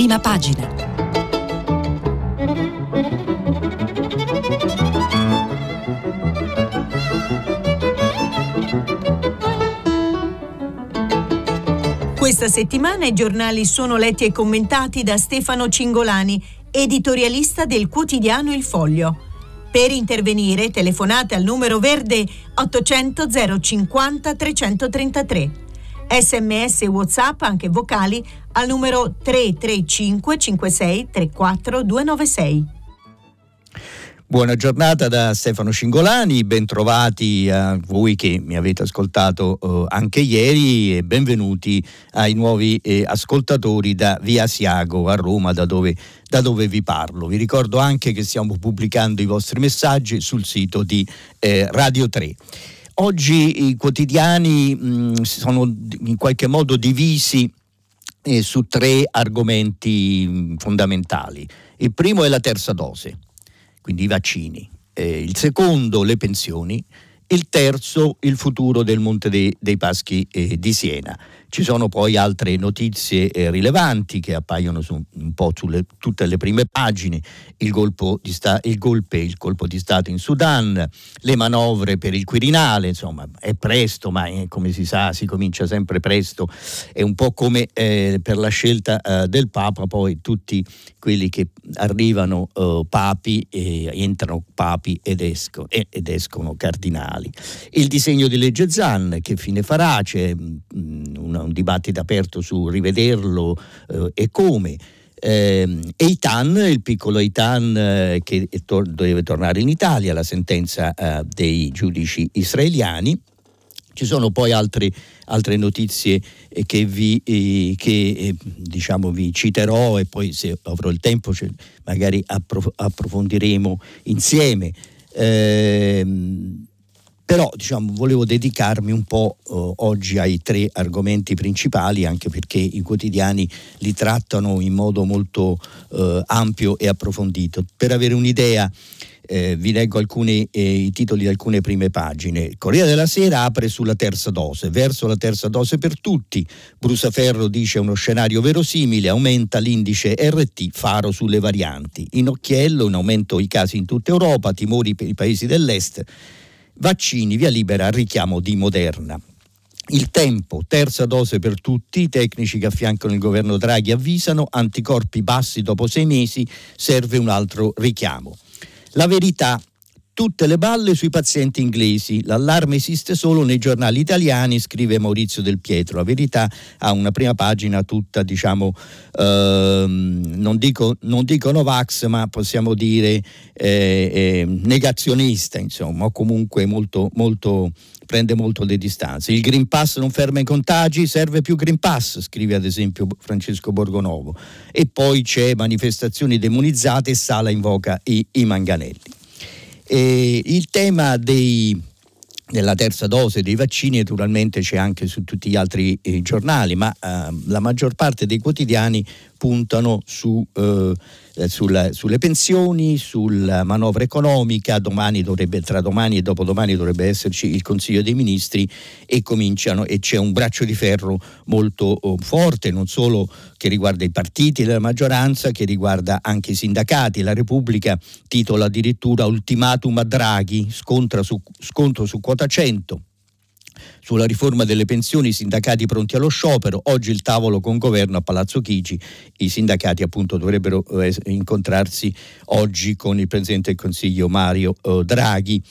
prima pagina. Questa settimana i giornali sono letti e commentati da Stefano Cingolani, editorialista del quotidiano Il Foglio. Per intervenire telefonate al numero verde 800 050 333. Sms e WhatsApp anche vocali al numero 335 56 34 296. Buona giornata da Stefano Cingolani, bentrovati a voi che mi avete ascoltato eh, anche ieri e benvenuti ai nuovi eh, ascoltatori da Via Siago a Roma da dove, da dove, vi parlo. Vi ricordo anche che stiamo pubblicando i vostri messaggi sul sito di eh, Radio 3. Oggi i quotidiani mh, sono in qualche modo divisi eh, su tre argomenti fondamentali. Il primo è la terza dose quindi i vaccini, eh, il secondo le pensioni, il terzo il futuro del Monte dei, dei Paschi eh, di Siena. Ci sono poi altre notizie eh, rilevanti che appaiono su, un po' su tutte le prime pagine, il, di sta, il, golpe, il colpo di Stato in Sudan, le manovre per il Quirinale, insomma è presto, ma eh, come si sa si comincia sempre presto, è un po' come eh, per la scelta eh, del Papa, poi tutti quelli che arrivano eh, papi, entrano papi ed, esco, ed, escono cardinali. Il disegno di legge Zan, che fine farà? C'è mh, mm, una un dibattito aperto su rivederlo eh, e come. Eh, Eitan, il piccolo Eitan eh, che tor- deve tornare in Italia, la sentenza eh, dei giudici israeliani. Ci sono poi altre, altre notizie eh, che, vi, eh, che eh, diciamo, vi, citerò e poi se avrò il tempo cioè, magari approf- approfondiremo insieme. Eh, però diciamo, volevo dedicarmi un po' eh, oggi ai tre argomenti principali, anche perché i quotidiani li trattano in modo molto eh, ampio e approfondito. Per avere un'idea, eh, vi leggo alcuni, eh, i titoli di alcune prime pagine. Corriere della Sera apre sulla terza dose, verso la terza dose per tutti. Brusaferro dice uno scenario verosimile, aumenta l'indice RT, faro sulle varianti. In occhiello, in aumento i casi in tutta Europa, timori per i paesi dell'est Vaccini, via libera al richiamo di Moderna. Il tempo, terza dose per tutti, i tecnici che affiancano il governo Draghi avvisano, anticorpi bassi dopo sei mesi, serve un altro richiamo. La verità, tutte le balle sui pazienti inglesi. L'allarme esiste solo nei giornali italiani, scrive Maurizio Del Pietro. La verità ha una prima pagina tutta, diciamo, ehm, non, dico, non dico Novax, ma possiamo dire eh, eh, negazionista, insomma, o comunque molto, molto prende molto le distanze. Il Green Pass non ferma i contagi, serve più Green Pass, scrive ad esempio Francesco Borgonovo. E poi c'è manifestazioni demonizzate e Sala invoca i, i manganelli. E il tema dei, della terza dose dei vaccini naturalmente c'è anche su tutti gli altri eh, giornali, ma eh, la maggior parte dei quotidiani puntano su eh, sulla, sulle pensioni, sulla manovra economica, domani dovrebbe, tra domani e dopodomani dovrebbe esserci il Consiglio dei Ministri e cominciano e c'è un braccio di ferro molto oh, forte, non solo che riguarda i partiti della maggioranza, che riguarda anche i sindacati. La Repubblica titola addirittura Ultimatum a Draghi, su, scontro su quota 100 sulla riforma delle pensioni, i sindacati pronti allo sciopero, oggi il tavolo con governo a Palazzo Chigi, i sindacati appunto dovrebbero eh, incontrarsi oggi con il Presidente del Consiglio Mario eh, Draghi.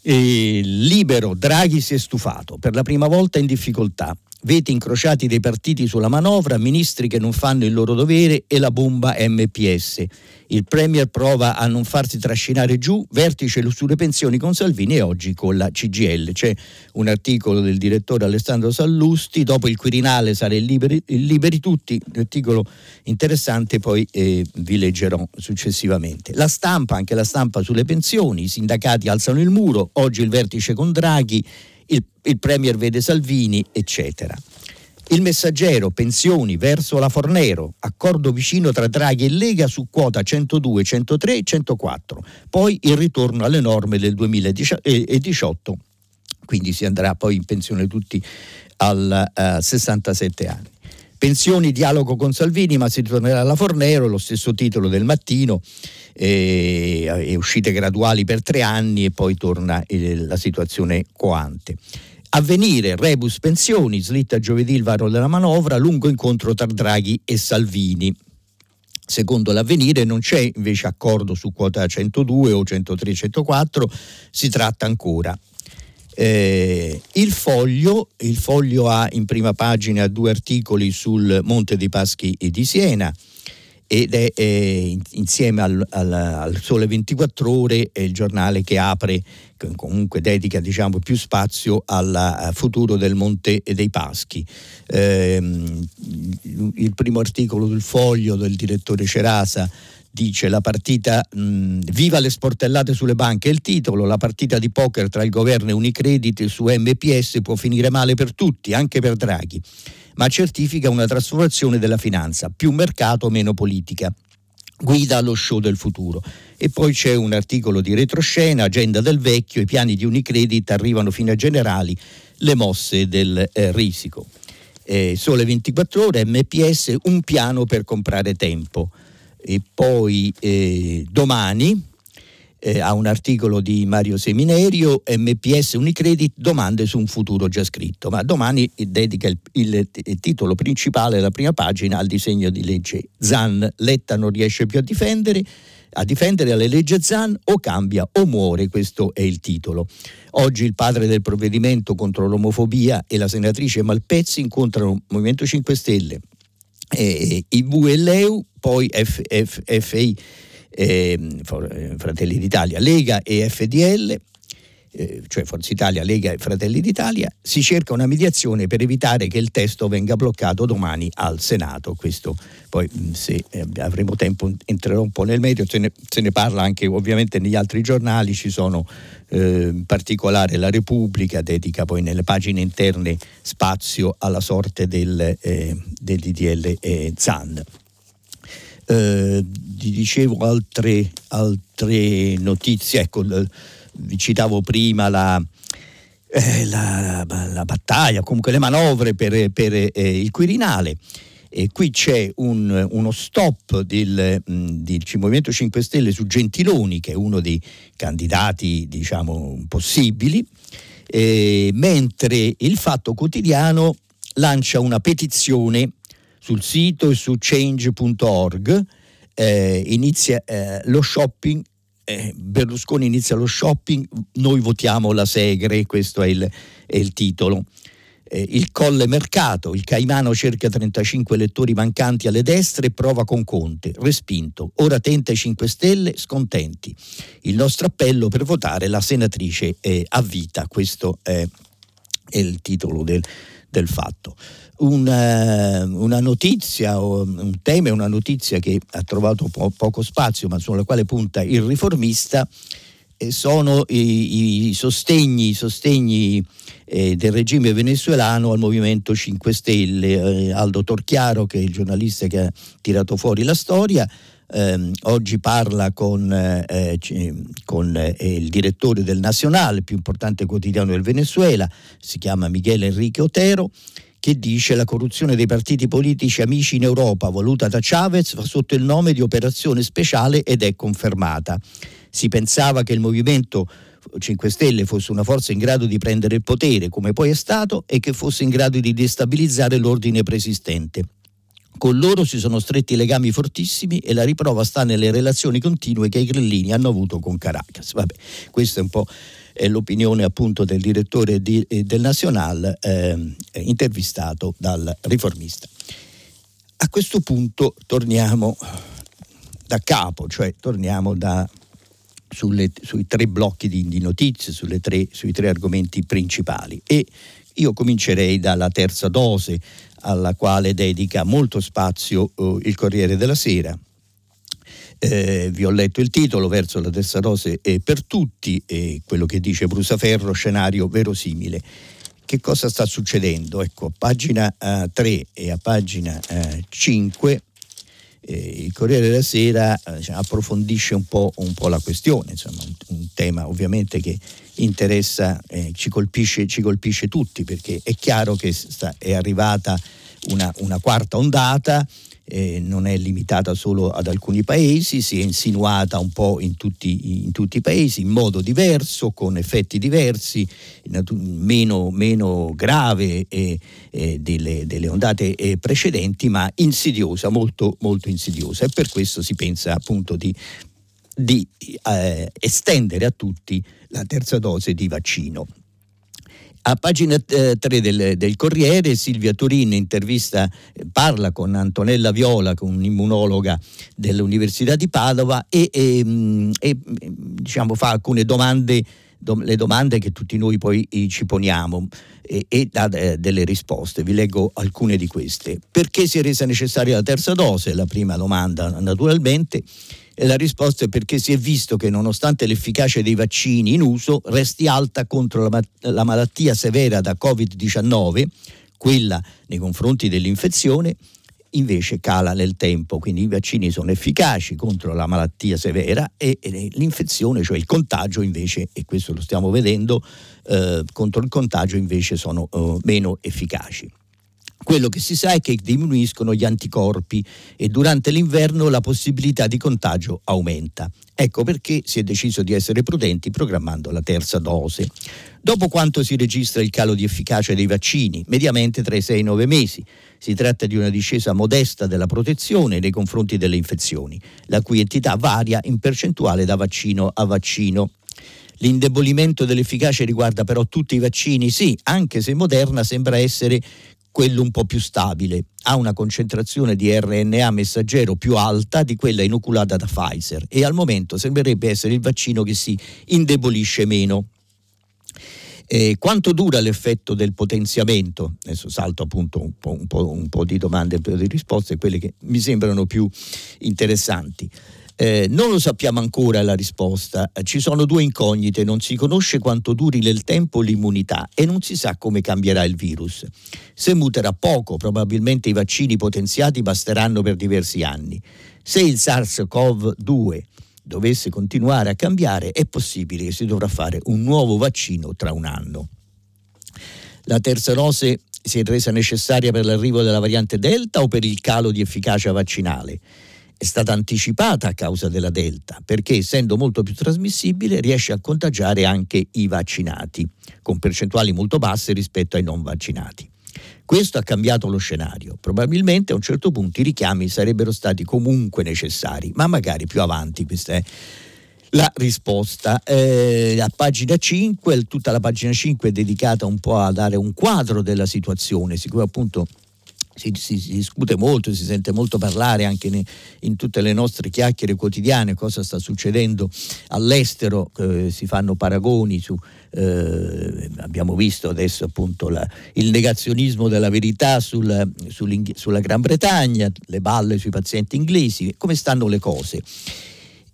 E libero, Draghi si è stufato, per la prima volta in difficoltà. Veti incrociati dei partiti sulla manovra, ministri che non fanno il loro dovere e la bomba MPS. Il Premier prova a non farsi trascinare giù, vertice sulle pensioni con Salvini e oggi con la CGL. C'è un articolo del direttore Alessandro Sallusti, dopo il Quirinale sarà il liberi, liberi tutti, un articolo interessante, poi eh, vi leggerò successivamente. La stampa, anche la stampa sulle pensioni, i sindacati alzano il muro, oggi il vertice con Draghi il, il Premier vede Salvini, eccetera. Il messaggero, pensioni verso la Fornero, accordo vicino tra Draghi e Lega su quota 102, 103 e 104. Poi il ritorno alle norme del 2018, quindi si andrà poi in pensione tutti a uh, 67 anni. Pensioni, dialogo con Salvini, ma si ritornerà alla Fornero, lo stesso titolo del mattino, eh, e uscite graduali per tre anni e poi torna eh, la situazione coante. Avvenire, rebus pensioni, slitta giovedì il varo della manovra, lungo incontro tra Draghi e Salvini. Secondo l'avvenire non c'è invece accordo su quota 102 o 103-104, si tratta ancora. Eh, il, foglio, il foglio ha in prima pagina due articoli sul Monte dei Paschi di Siena ed è eh, insieme al, al, al, Sole 24 Ore è il giornale che apre, comunque dedica diciamo, più spazio al futuro del Monte dei Paschi. Eh, il primo articolo del foglio del direttore Cerasa dice la partita mh, viva le sportellate sulle banche, il titolo, la partita di poker tra il governo e Unicredit su MPS può finire male per tutti, anche per Draghi ma certifica una trasformazione della finanza, più mercato, meno politica guida allo show del futuro. E poi c'è un articolo di retroscena, agenda del vecchio, i piani di Unicredit arrivano fino a generali, le mosse del eh, risico. Eh, sole 24 ore, MPS, un piano per comprare tempo. E poi eh, domani, eh, a un articolo di Mario Seminerio, MPS Unicredit, domande su un futuro già scritto, ma domani dedica il, il, il, titolo principale, la prima pagina, al disegno di legge Zan. Letta non riesce più a difendere, a difendere la legge Zan o cambia o muore, questo è il titolo. Oggi il padre del provvedimento contro l'omofobia e la senatrice Malpezzi incontrano Movimento 5 Stelle, eh, IV e l'EU, poi F, FI eh, Fratelli d'Italia, Lega e FDL, eh, cioè Forza Italia, Lega e Fratelli d'Italia, si cerca una mediazione per evitare che il testo venga bloccato domani al Senato. Questo poi mm, se eh, avremo tempo entrerò un po' nel medio, se ne, se ne parla anche ovviamente negli altri giornali, ci sono eh, in particolare la Repubblica dedica poi nelle pagine interne spazio alla sorte del, eh, del DDL eh, Zan. Eh, dicevo altre, altre notizie, ecco, vi citavo prima la, eh, la, la, battaglia, comunque le manovre per, per eh, il Quirinale. E qui c'è un, uno stop del, del, Movimento 5 Stelle su Gentiloni, che è uno dei candidati diciamo, possibili, eh, mentre il Fatto Quotidiano lancia una petizione sul sito e su change.org eh, inizia eh, lo shopping eh, Berlusconi inizia lo shopping, noi votiamo la Segre, questo è il, è il titolo. Eh, il Colle Mercato, il Caimano cerca 35 elettori mancanti alle destre e prova con Conte, respinto. Ora tenta i 5 Stelle, scontenti. Il nostro appello per votare la senatrice è a vita, questo è, è il titolo del, del fatto una, una notizia, un tema una notizia che ha trovato po- poco spazio ma sulla quale punta il riformista eh, sono i, i, sostegni, i sostegni eh, del regime venezuelano al Movimento 5 Stelle. Eh, Aldo Torchiaro, che è il giornalista che ha tirato fuori la storia, ehm, oggi parla con, eh, con eh, il direttore del Nazionale, il più importante quotidiano del Venezuela, si chiama Miguel Enrique Otero che dice la corruzione dei partiti politici amici in Europa voluta da Chavez va sotto il nome di operazione speciale ed è confermata. Si pensava che il movimento 5 Stelle fosse una forza in grado di prendere il potere, come poi è stato, e che fosse in grado di destabilizzare l'ordine preesistente. Con loro si sono stretti legami fortissimi e la riprova sta nelle relazioni continue che i grillini hanno avuto con Caracas. Vabbè, questo è un po' è l'opinione appunto del direttore di, eh, del Nacional eh, intervistato dal riformista. A questo punto torniamo da capo, cioè torniamo da, sulle, sui tre blocchi di, di notizie, tre, sui tre argomenti principali e io comincerei dalla terza dose alla quale dedica molto spazio eh, il Corriere della Sera eh, vi ho letto il titolo, verso la terza dose è per tutti, e quello che dice Brusaferro, scenario verosimile. Che cosa sta succedendo? Ecco, a pagina eh, 3 e a pagina eh, 5 eh, il Corriere della Sera eh, diciamo, approfondisce un po', un po', la questione, insomma, un, un, tema ovviamente che interessa, eh, ci colpisce, ci, colpisce, tutti perché è chiaro che sta, è arrivata una, una quarta ondata eh, non è limitata solo ad alcuni paesi, si è insinuata un po' in tutti, in tutti i paesi in modo diverso, con effetti diversi, meno, meno grave eh, eh, delle, delle, ondate precedenti, ma insidiosa, molto, molto insidiosa. E per questo si pensa appunto di, di eh, estendere a tutti la terza dose di vaccino. A pagina 3 eh, del, del, Corriere Silvia Turin intervista, eh, parla con Antonella Viola, con un'immunologa dell'Università di Padova e, e, mm, e diciamo, fa alcune domande le domande che tutti noi poi eh, ci poniamo e, e dà delle risposte. Vi leggo alcune di queste. Perché si è resa necessaria la terza dose? La prima domanda naturalmente. E la risposta è perché si è visto che nonostante l'efficacia dei vaccini in uso resti alta contro la, la malattia severa da Covid-19, quella nei confronti dell'infezione, invece cala nel tempo, quindi i vaccini sono efficaci contro la malattia severa e, e l'infezione, cioè il contagio invece, e questo lo stiamo vedendo, eh, contro il contagio invece sono eh, meno efficaci. Quello che si sa è che diminuiscono gli anticorpi e durante l'inverno la possibilità di contagio aumenta. Ecco perché si è deciso di essere prudenti programmando la terza dose. Dopo quanto si registra il calo di efficacia dei vaccini? Mediamente tra i 6 e i 9 mesi. Si tratta di una discesa modesta della protezione nei confronti delle infezioni, la cui entità varia in percentuale da vaccino a vaccino. L'indebolimento dell'efficacia riguarda però tutti i vaccini, sì, anche se Moderna sembra essere quello un po' più stabile, ha una concentrazione di RNA messaggero più alta di quella inoculata da Pfizer e al momento sembrerebbe essere il vaccino che si indebolisce meno. Eh, quanto dura l'effetto del potenziamento? Adesso salto appunto un po', un po', un po di domande e di risposte, quelle che mi sembrano più interessanti. Eh, non lo sappiamo ancora la risposta, ci sono due incognite, non si conosce quanto duri nel tempo l'immunità e non si sa come cambierà il virus. Se muterà poco, probabilmente i vaccini potenziati basteranno per diversi anni. Se il SARS-CoV-2 dovesse continuare a cambiare, è possibile che si dovrà fare un nuovo vaccino tra un anno. La terza dose si è resa necessaria per l'arrivo della variante Delta o per il calo di efficacia vaccinale? È stata anticipata a causa della Delta, perché essendo molto più trasmissibile riesce a contagiare anche i vaccinati, con percentuali molto basse rispetto ai non vaccinati. Questo ha cambiato lo scenario. Probabilmente a un certo punto i richiami sarebbero stati comunque necessari, ma magari più avanti questa è la risposta. Eh, a pagina 5, tutta la pagina 5 è dedicata un po' a dare un quadro della situazione, siccome appunto si, si, si, discute molto, si sente molto parlare anche ne, in tutte le nostre chiacchiere quotidiane cosa sta succedendo all'estero, eh, si fanno paragoni su, eh, abbiamo visto adesso appunto la, il negazionismo della verità sul, sulla Gran Bretagna, le balle sui pazienti inglesi, come stanno le cose.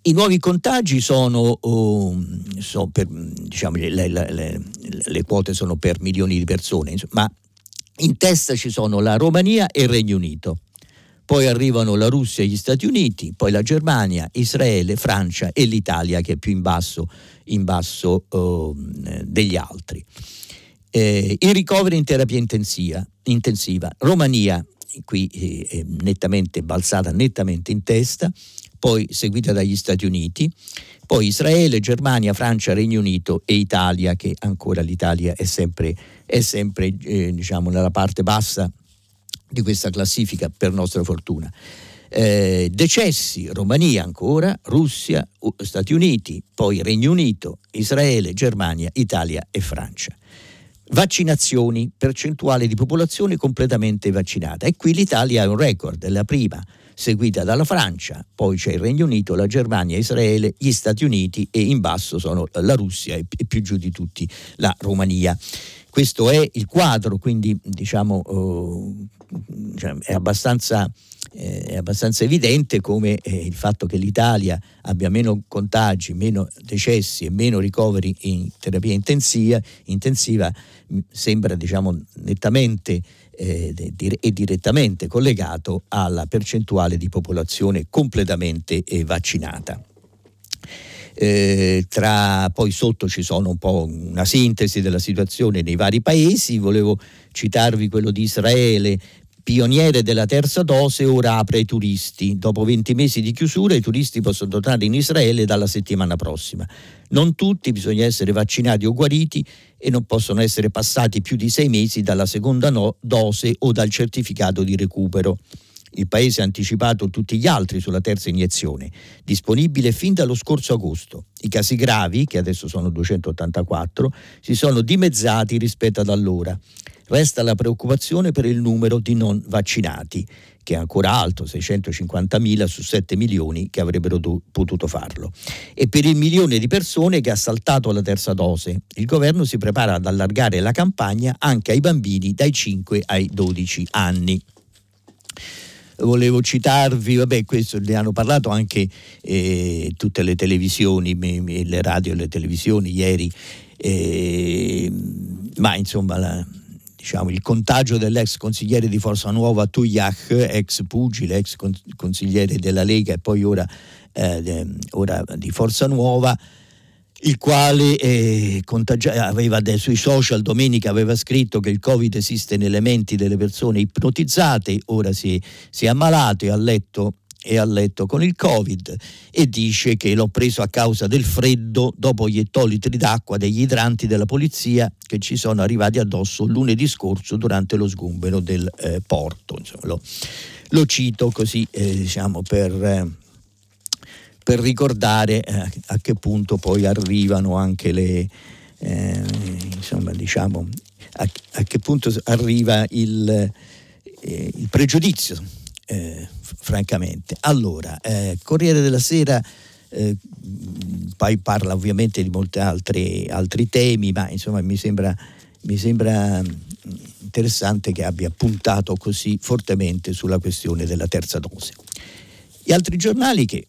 I nuovi contagi sono, oh, sono per, diciamo, le, le, le, le, quote sono per milioni di persone, ma in testa ci sono la Romania e il Regno Unito. Poi arrivano la Russia e gli Stati Uniti, poi la Germania, Israele, Francia e l'Italia che è più in basso, in basso uh, degli altri. Eh, I ricoveri in terapia intensiva, intensiva. Romania, qui eh, è nettamente balzata nettamente in testa, poi seguita dagli Stati Uniti, poi Israele, Germania, Francia, Regno Unito e Italia, che ancora l'Italia è sempre, è sempre eh, diciamo, nella parte bassa di questa classifica per nostra fortuna. Eh, decessi, Romania ancora, Russia, Stati Uniti, poi Regno Unito, Israele, Germania, Italia e Francia. Vaccinazioni, percentuale di popolazione completamente vaccinata. E qui l'Italia è un record, è la prima seguita dalla Francia, poi c'è il Regno Unito, la Germania, Israele, gli Stati Uniti e in basso sono la Russia e più giù di tutti la Romania. Questo è il quadro, quindi diciamo eh, è abbastanza eh, è abbastanza evidente come eh, il fatto che l'Italia abbia meno contagi, meno decessi e meno ricoveri in terapia intensiva, intensiva sembra diciamo, nettamente eh, è direttamente collegato alla percentuale di popolazione completamente vaccinata. Eh, tra, poi sotto ci sono un po' una sintesi della situazione nei vari paesi, volevo citarvi quello di Israele pioniere della terza dose, ora apre ai turisti. Dopo 20 mesi di chiusura i turisti possono tornare in Israele dalla settimana prossima. Non tutti bisogna essere vaccinati o guariti e non possono essere passati più di sei mesi dalla seconda no- dose o dal certificato di recupero. Il Paese ha anticipato tutti gli altri sulla terza iniezione, disponibile fin dallo scorso agosto. I casi gravi, che adesso sono 284, si sono dimezzati rispetto ad allora. Resta la preoccupazione per il numero di non vaccinati, che è ancora alto, 650.000 su 7 milioni che avrebbero do- potuto farlo, e per il milione di persone che ha saltato la terza dose. Il governo si prepara ad allargare la campagna anche ai bambini dai 5 ai 12 anni volevo citarvi, vabbè questo ne hanno parlato anche eh, tutte le televisioni, le radio e le televisioni ieri, eh, ma insomma la, diciamo, il contagio dell'ex consigliere di Forza Nuova Tuyach, ex pugile, ex consigliere della Lega e poi ora, eh, ora di Forza Nuova, il quale eh, aveva sui social domenica aveva scritto che il Covid esiste nelle menti delle persone ipnotizzate, ora si, si è ammalato e ha letto è a letto con il Covid e dice che l'ho preso a causa del freddo dopo gli ettolitri d'acqua degli idranti della polizia che ci sono arrivati addosso lunedì scorso durante lo sgombero del eh, porto. Insomma, lo, lo, cito così eh, diciamo per... Eh, per ricordare eh, a che punto poi arrivano anche le, eh, insomma, diciamo, a, a, che punto arriva il, eh, il pregiudizio, eh, francamente. Allora, eh, Corriere della Sera eh, poi parla ovviamente di molti altri, altri temi, ma insomma mi sembra, mi sembra interessante che abbia puntato così fortemente sulla questione della terza dose. Gli altri giornali che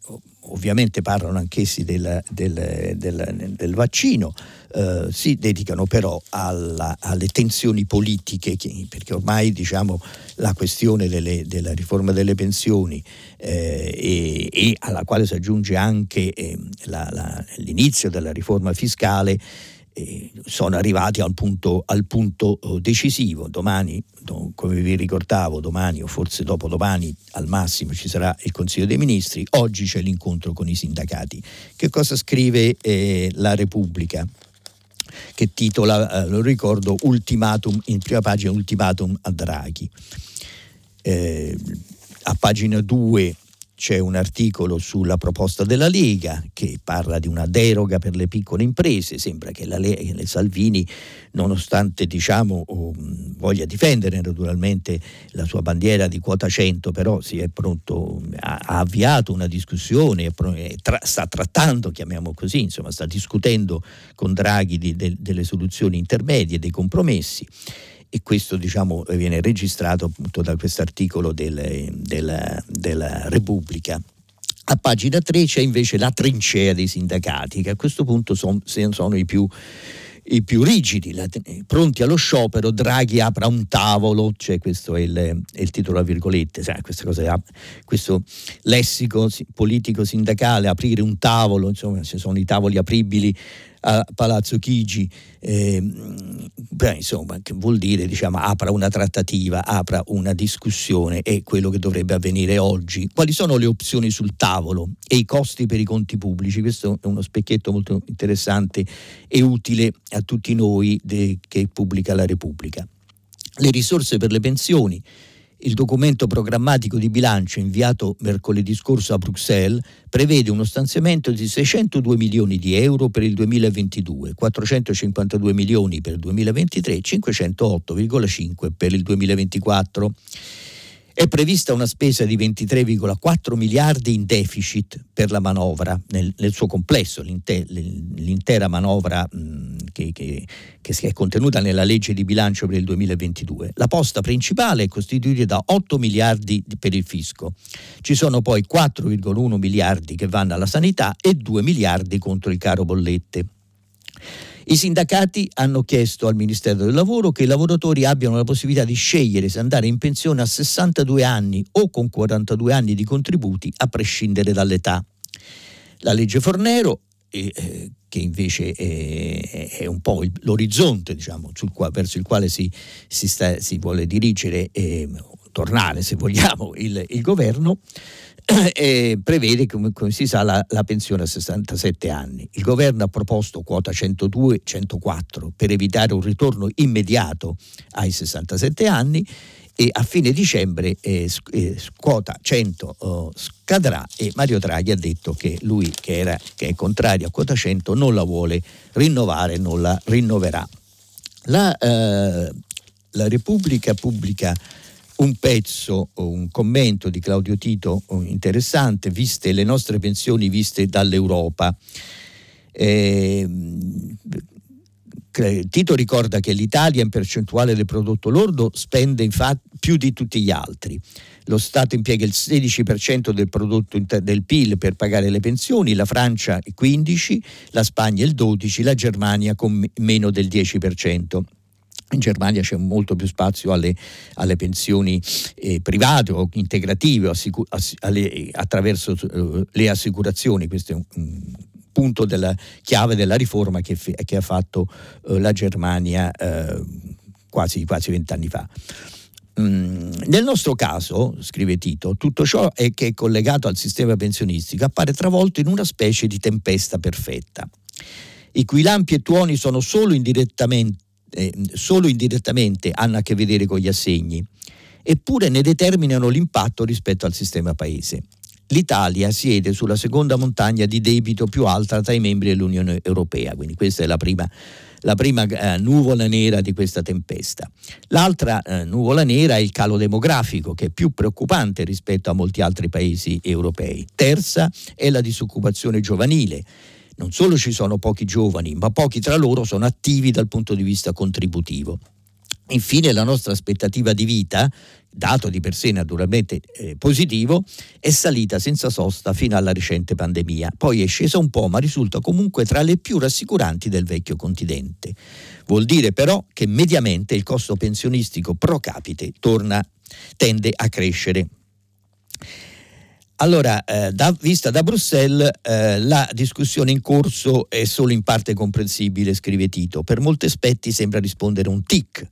ovviamente parlano anch'essi del, del, del, del vaccino, eh, si dedicano però alla, alle tensioni politiche, che, perché ormai diciamo, la questione delle, della riforma delle pensioni eh, e, e, alla quale si aggiunge anche eh, la, la, l'inizio della riforma fiscale sono arrivati al punto, al punto, eh, decisivo. Domani, come vi ricordavo, domani o forse dopodomani al massimo ci sarà il Consiglio dei Ministri, oggi c'è l'incontro con i sindacati. Che cosa scrive eh, la Repubblica? Che titola, eh, lo ricordo, ultimatum, in prima pagina ultimatum a Draghi. Eh, a pagina 2 c'è un articolo sulla proposta della Lega che parla di una deroga per le piccole imprese. Sembra che la Lega, Salvini, nonostante diciamo, oh, voglia difendere naturalmente la sua bandiera di quota 100, però si è pronto, ha, avviato una discussione, sta trattando, chiamiamo così, insomma, sta discutendo con Draghi di, de, delle soluzioni intermedie, dei compromessi e questo diciamo, viene registrato appunto da questo articolo del, del, della Repubblica. A pagina 3 c'è invece la trincea dei sindacati, che a questo punto son, sono i più, i più rigidi, la, pronti allo sciopero, Draghi apra un tavolo, cioè questo è il, è il titolo a virgolette, sai, cosa, questo lessico politico sindacale, aprire un tavolo, insomma ci sono i tavoli apribili a Palazzo Chigi, eh, beh, insomma, che vuol dire diciamo, apra una trattativa, apra una discussione, è quello che dovrebbe avvenire oggi. Quali sono le opzioni sul tavolo e i costi per i conti pubblici? Questo è uno specchietto molto interessante e utile a tutti noi de, che pubblica la Repubblica. Le risorse per le pensioni il documento programmatico di bilancio inviato mercoledì scorso a Bruxelles prevede uno stanziamento di 602 milioni di euro per il 2022, 452 milioni per il 2023 e 508,5 per il 2024. È prevista una spesa di 23,4 miliardi in deficit per la manovra nel, nel suo complesso, l'inte, l'intera manovra mh, che, che, che è contenuta nella legge di bilancio per il 2022. La posta principale è costituita da 8 miliardi per il fisco. Ci sono poi 4,1 miliardi che vanno alla sanità e 2 miliardi contro il caro bollette. I sindacati hanno chiesto al Ministero del Lavoro che i lavoratori abbiano la possibilità di scegliere se andare in pensione a 62 anni o con 42 anni di contributi a prescindere dall'età. La legge Fornero eh, che invece è, è, un po' l'orizzonte diciamo, qua, verso il quale si, si, sta, si vuole dirigere, eh, tornare, se vogliamo, il, il governo, eh, prevede, come, come, si sa, la, la, pensione a 67 anni. Il governo ha proposto quota 102-104 per evitare un ritorno immediato ai 67 anni e a fine dicembre eh, eh, quota 100 oh, scadrà e Mario Draghi ha detto che lui che, era, che è contrario a quota 100 non la vuole rinnovare, non la rinnoverà. La, eh, la Repubblica pubblica un pezzo, un commento di Claudio Tito oh, interessante, viste le nostre pensioni viste dall'Europa. Eh, Tito ricorda che l'Italia in percentuale del prodotto lordo spende infatti più di tutti gli altri. Lo Stato impiega il 16% del prodotto del PIL per pagare le pensioni, la Francia il 15%, la Spagna il 12%, la Germania con meno del 10%. In Germania c'è molto più spazio alle, alle pensioni eh, private o integrative assicur- ass- alle, attraverso uh, le assicurazioni, questo è un, un punto della chiave della riforma che, f- che ha fatto uh, la Germania uh, quasi vent'anni fa. Mm, nel nostro caso, scrive Tito, tutto ciò è che è collegato al sistema pensionistico appare travolto in una specie di tempesta perfetta, i cui lampi e tuoni sono solo indirettamente eh, solo indirettamente hanno a che vedere con gli assegni, eppure ne determinano l'impatto rispetto al sistema paese. L'Italia siede sulla seconda montagna di debito più alta tra i membri dell'Unione Europea, quindi questa è la prima, la prima eh, nuvola nera di questa tempesta. L'altra eh, nuvola nera è il calo demografico, che è più preoccupante rispetto a molti altri paesi europei. Terza è la disoccupazione giovanile non solo ci sono pochi giovani, ma pochi tra loro sono attivi dal punto di vista contributivo. Infine la nostra aspettativa di vita, dato di per sé naturalmente eh, positivo, è salita senza sosta fino alla recente pandemia, poi è scesa un po', ma risulta comunque tra le più rassicuranti del vecchio continente. Vuol dire però che mediamente il costo pensionistico pro capite torna, tende a crescere. Allora, eh, da, vista da Bruxelles, eh, la discussione in corso è solo in parte comprensibile, scrive Tito. Per molti aspetti sembra rispondere un tic,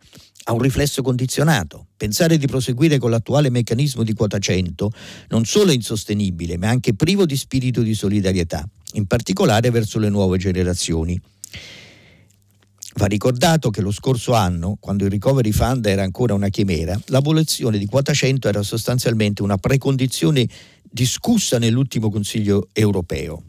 a un riflesso condizionato. Pensare di proseguire con l'attuale meccanismo di quota 100 non solo è insostenibile, ma anche privo di spirito di solidarietà, in particolare verso le nuove generazioni. Va ricordato che lo scorso anno, quando il Recovery Fund era ancora una chimera, l'abolizione di quota 100 era sostanzialmente una precondizione discussa nell'ultimo Consiglio europeo.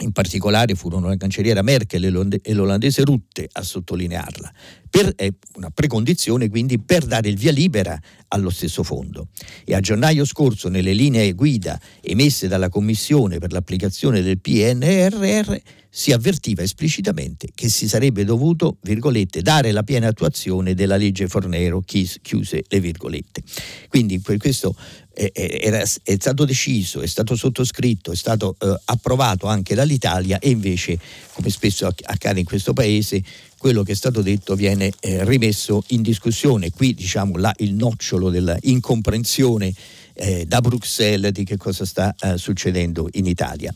In particolare furono la cancelliera Merkel e l'olandese Rutte a sottolinearla, per, è una precondizione quindi per dare il via libera allo stesso fondo. E a gennaio scorso, nelle linee guida emesse dalla Commissione per l'applicazione del PNRR, si avvertiva esplicitamente che si sarebbe dovuto, virgolette, dare la piena attuazione della legge Fornero, chiuse le virgolette. Quindi questo è, è stato deciso, è stato sottoscritto, è stato eh, approvato anche dall'Italia e invece, come spesso accade in questo paese, quello che è stato detto viene eh, rimesso in discussione. Qui diciamo là, il nocciolo dell'incomprensione eh, da Bruxelles di che cosa sta eh, succedendo in Italia.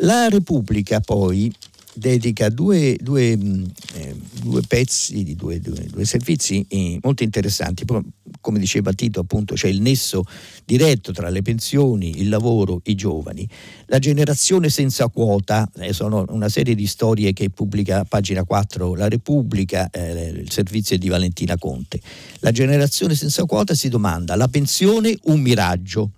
La Repubblica poi dedica due, due, mm, eh, due pezzi di due, due servizi eh, molto interessanti. come diceva Tito, appunto, c'è il nesso diretto tra le pensioni, il lavoro, i giovani. La generazione senza quota, eh, sono una serie di storie che pubblica a pagina 4 La Repubblica, eh, il servizio di Valentina Conte. La generazione senza quota si domanda, la pensione un miraggio?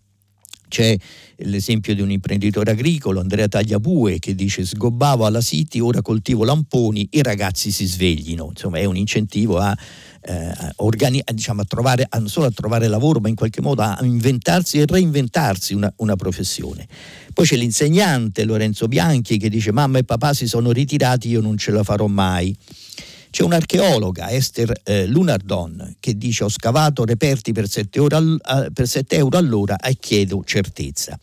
C'è l'esempio di un imprenditore agricolo, Andrea Tagliabue, che dice sgobbavo alla City, ora coltivo lamponi, i ragazzi si sveglino. Insomma è un incentivo a, eh, organi- diciamo, a trovare, non solo a trovare lavoro, ma in qualche modo a inventarsi e reinventarsi una, una professione. Poi c'è l'insegnante Lorenzo Bianchi che dice mamma e papà si sono ritirati, io non ce la farò mai. C'è un'archeologa, Esther eh, Lunardon, che dice ho scavato reperti per 7, al, uh, per 7 euro all'ora e chiedo certezza.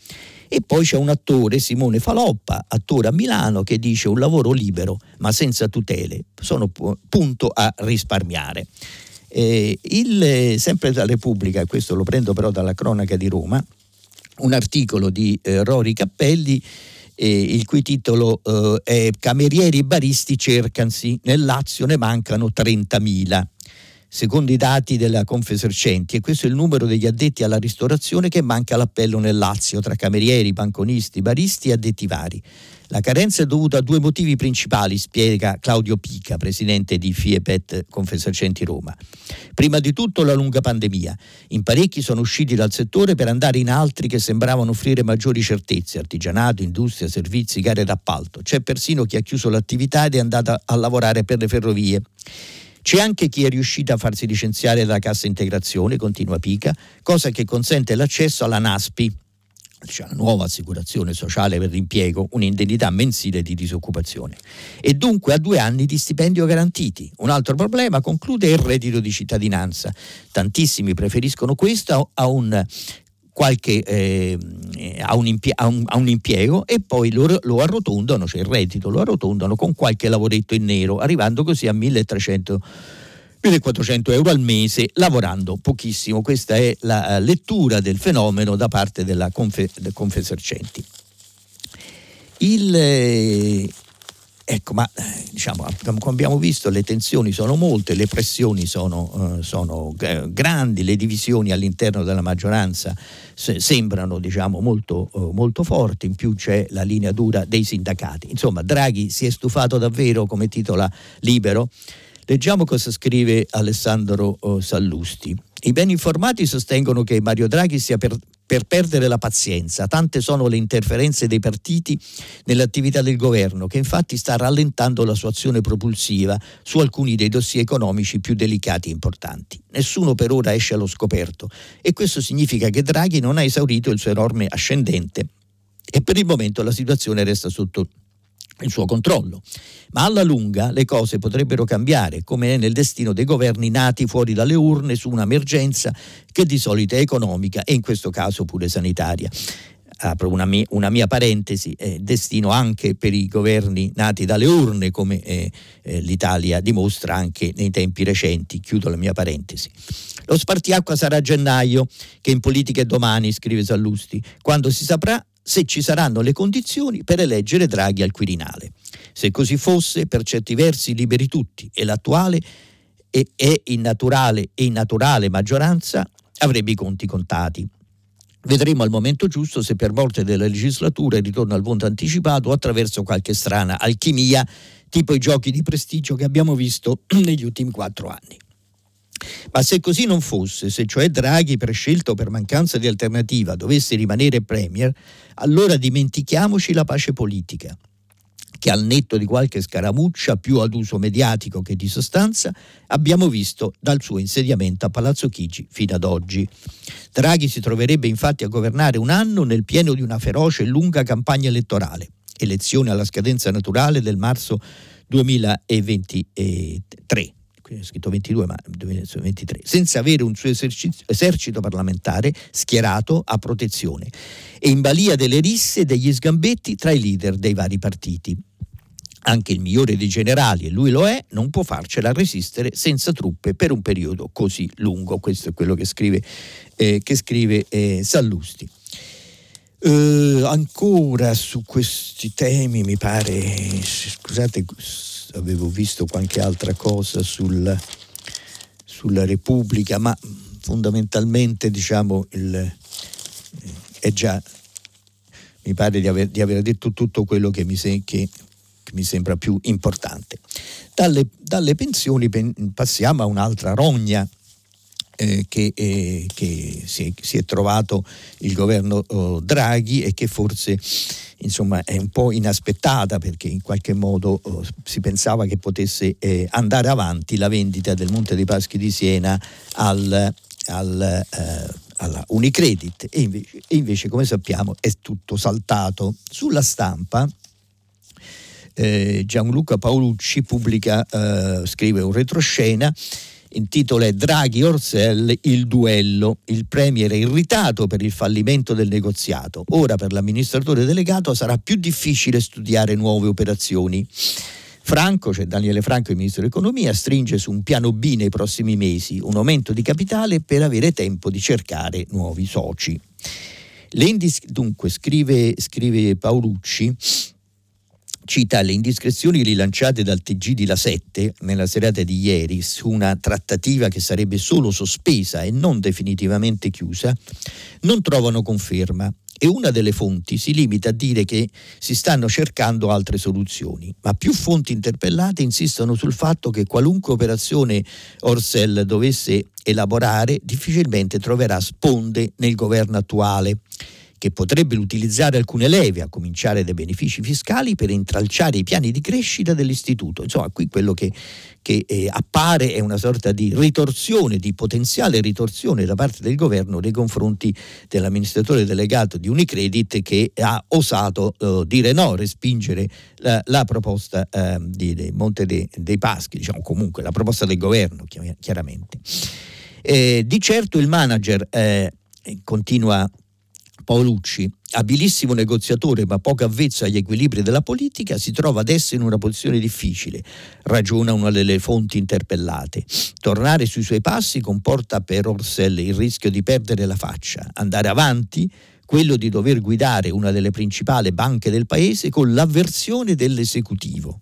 E poi c'è un attore, Simone Faloppa, attore a Milano, che dice un lavoro libero ma senza tutele, sono punto a risparmiare. Eh, il, sempre da Repubblica, questo lo prendo però dalla cronaca di Roma, un articolo di eh, Rory Cappelli eh, il cui titolo eh, è Camerieri e baristi cercansi, nel Lazio ne mancano 30.000. secondo i dati della Confesercenti, e questo è il numero degli addetti alla ristorazione che manca all'appello nel Lazio, tra camerieri, banconisti, baristi e addetti vari. La carenza è dovuta a due motivi principali, spiega Claudio Pica, presidente di FIEPET Confesercenti Roma. Prima di tutto la lunga pandemia. In parecchi sono usciti dal settore per andare in altri che sembravano offrire maggiori certezze, artigianato, industria, servizi, gare d'appalto. C'è persino chi ha chiuso l'attività ed è andato a lavorare per le ferrovie. C'è anche chi è riuscito a farsi licenziare dalla cassa integrazione, continua Pica, cosa che consente l'accesso alla NASPI, cioè la nuova assicurazione sociale per l'impiego, un'indennità mensile di disoccupazione e dunque a due anni di stipendio garantiti. Un altro problema, conclude, il reddito di cittadinanza. Tantissimi preferiscono questo a un qualche, eh, a, un impie- a, un, a, un impiego e poi lo, lo, arrotondano, cioè il reddito lo arrotondano con qualche lavoretto in nero, arrivando così a 1300 1400 euro al mese lavorando pochissimo. Questa è la eh, lettura del fenomeno da parte della Confe, del Confesercenti. Il, eh, ecco, ma eh, diciamo, come abbiamo visto, le tensioni sono molte, le pressioni sono, sono grandi, le divisioni all'interno della maggioranza se, sembrano diciamo, molto, molto forti, in più c'è la linea dura dei sindacati. Insomma, Draghi si è stufato davvero, come titola Libero, Leggiamo cosa scrive Alessandro oh, Sallusti. I ben informati sostengono che Mario Draghi sia per, per, perdere la pazienza. Tante sono le interferenze dei partiti nell'attività del governo, che infatti sta rallentando la sua azione propulsiva su alcuni dei dossier economici più delicati e importanti. Nessuno per ora esce allo scoperto e questo significa che Draghi non ha esaurito il suo enorme ascendente e per il momento la situazione resta sotto il suo controllo. Ma alla lunga le cose potrebbero cambiare, come è nel destino dei governi nati fuori dalle urne su un'emergenza che di solito è economica e in questo caso pure sanitaria. Apro una mia, una mia parentesi, è destino anche per i governi nati dalle urne, come eh, eh, l'Italia dimostra anche nei tempi recenti. Chiudo la mia parentesi. Lo spartiacqua sarà a gennaio, che in politica è domani, scrive Sallusti, quando si saprà se ci saranno le condizioni per eleggere Draghi al Quirinale. Se così fosse, per certi versi liberi tutti e l'attuale e, e innaturale e innaturale maggioranza avrebbe i conti contati. Vedremo al momento giusto se per morte della legislatura ritorna al voto anticipato o attraverso qualche strana alchimia, tipo i giochi di prestigio che abbiamo visto negli ultimi quattro anni. Ma se così non fosse, se cioè Draghi, prescelto per mancanza di alternativa, dovesse rimanere Premier, allora dimentichiamoci la pace politica che al netto di qualche scaramuccia più ad uso mediatico che di sostanza abbiamo visto dal suo insediamento a Palazzo Chigi fino ad oggi. Draghi si troverebbe infatti a governare un anno nel pieno di una feroce e lunga campagna elettorale, elezione alla scadenza naturale del marzo 2023 qui scritto 22 ma 2023, senza avere un suo esercito parlamentare schierato a protezione e in balia delle risse e degli sgambetti tra i leader dei vari partiti. Anche il migliore dei generali, e lui lo è, non può farcela resistere senza truppe per un periodo così lungo. Questo è quello che scrive, eh, che scrive eh, Sallusti. Uh, ancora su questi temi mi pare, scusate, avevo visto qualche altra cosa sul, sulla Repubblica, ma fondamentalmente diciamo il, eh, è già, mi pare di aver, di aver detto tutto quello che mi, se, che, che mi sembra più importante. Dalle, dalle pensioni pen, passiamo a un'altra rogna eh, che, eh, che si, si, è, trovato il governo oh, Draghi e che forse insomma, è un po' inaspettata perché in qualche modo oh, si pensava che potesse eh, andare avanti la vendita del Monte dei Paschi di Siena al, al, eh, alla Unicredit e invece, e invece, come sappiamo è tutto saltato. Sulla stampa eh, Gianluca Paolucci pubblica, eh, scrive un retroscena è Draghi Orsell, il duello. Il Premier è irritato per il fallimento del negoziato. Ora per l'amministratore delegato sarà più difficile studiare nuove operazioni. Franco, cioè Daniele Franco, il ministro dell'economia, stringe su un piano B nei prossimi mesi, un aumento di capitale per avere tempo di cercare nuovi soci. L'Endis, dunque, scrive, scrive Paolucci, cita le indiscrezioni rilanciate dal TG di La 7 nella serata di ieri su una trattativa che sarebbe solo sospesa e non definitivamente chiusa, non trovano conferma e una delle fonti si limita a dire che si stanno cercando altre soluzioni, ma più fonti interpellate insistono sul fatto che qualunque operazione Orsel dovesse elaborare difficilmente troverà sponde nel governo attuale che potrebbe utilizzare alcune leve, a cominciare dai benefici fiscali, per intralciare i piani di crescita dell'istituto. Insomma, qui quello che, che eh, appare è una sorta di ritorsione, di potenziale ritorsione da parte del governo nei confronti dell'amministratore delegato di Unicredit che ha osato eh, dire no, respingere la, la proposta eh, di, di, Monte dei, dei Paschi, diciamo comunque la proposta del governo, chiaramente. Eh, di certo il manager eh, continua Paolucci, abilissimo negoziatore ma poco avvezzo agli equilibri della politica, si trova adesso in una posizione difficile, ragiona una delle fonti interpellate. Tornare sui suoi passi comporta per Orsell il rischio di perdere la faccia, andare avanti quello di dover guidare una delle principali banche del paese con l'avversione dell'esecutivo.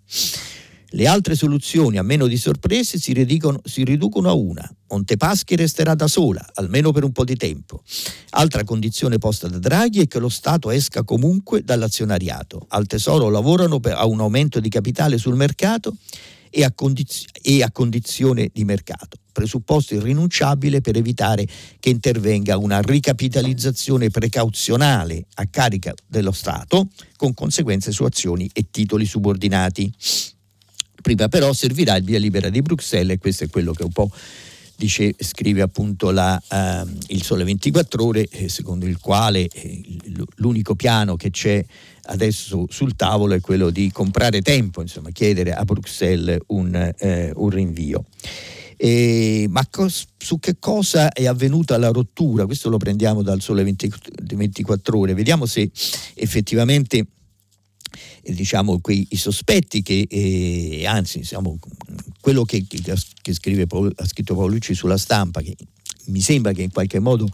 Le altre soluzioni, a meno di sorprese, si riducono, si riducono, a una. Montepaschi resterà da sola, almeno per un po' di tempo. Altra condizione posta da Draghi è che lo Stato esca comunque dall'azionariato. Al Tesoro lavorano per, a un aumento di capitale sul mercato e a, condiz- e a condizione di mercato, presupposto irrinunciabile per evitare che intervenga una ricapitalizzazione precauzionale a carica dello Stato con conseguenze su azioni e titoli subordinati. Prima però servirà il via libera di Bruxelles e questo è quello che un po' dice, scrive appunto la, uh, il Sole 24 ore, eh, secondo il quale eh, l'unico piano che c'è adesso sul tavolo è quello di comprare tempo, insomma chiedere a Bruxelles un, eh, un rinvio. E, ma cos, su che cosa è avvenuta la rottura? Questo lo prendiamo dal Sole 20, 24 ore, vediamo se effettivamente diciamo, quei, i sospetti che, eh, anzi, diciamo, quello che, che, che scrive, ha scritto Paolucci sulla stampa, che mi sembra che in qualche modo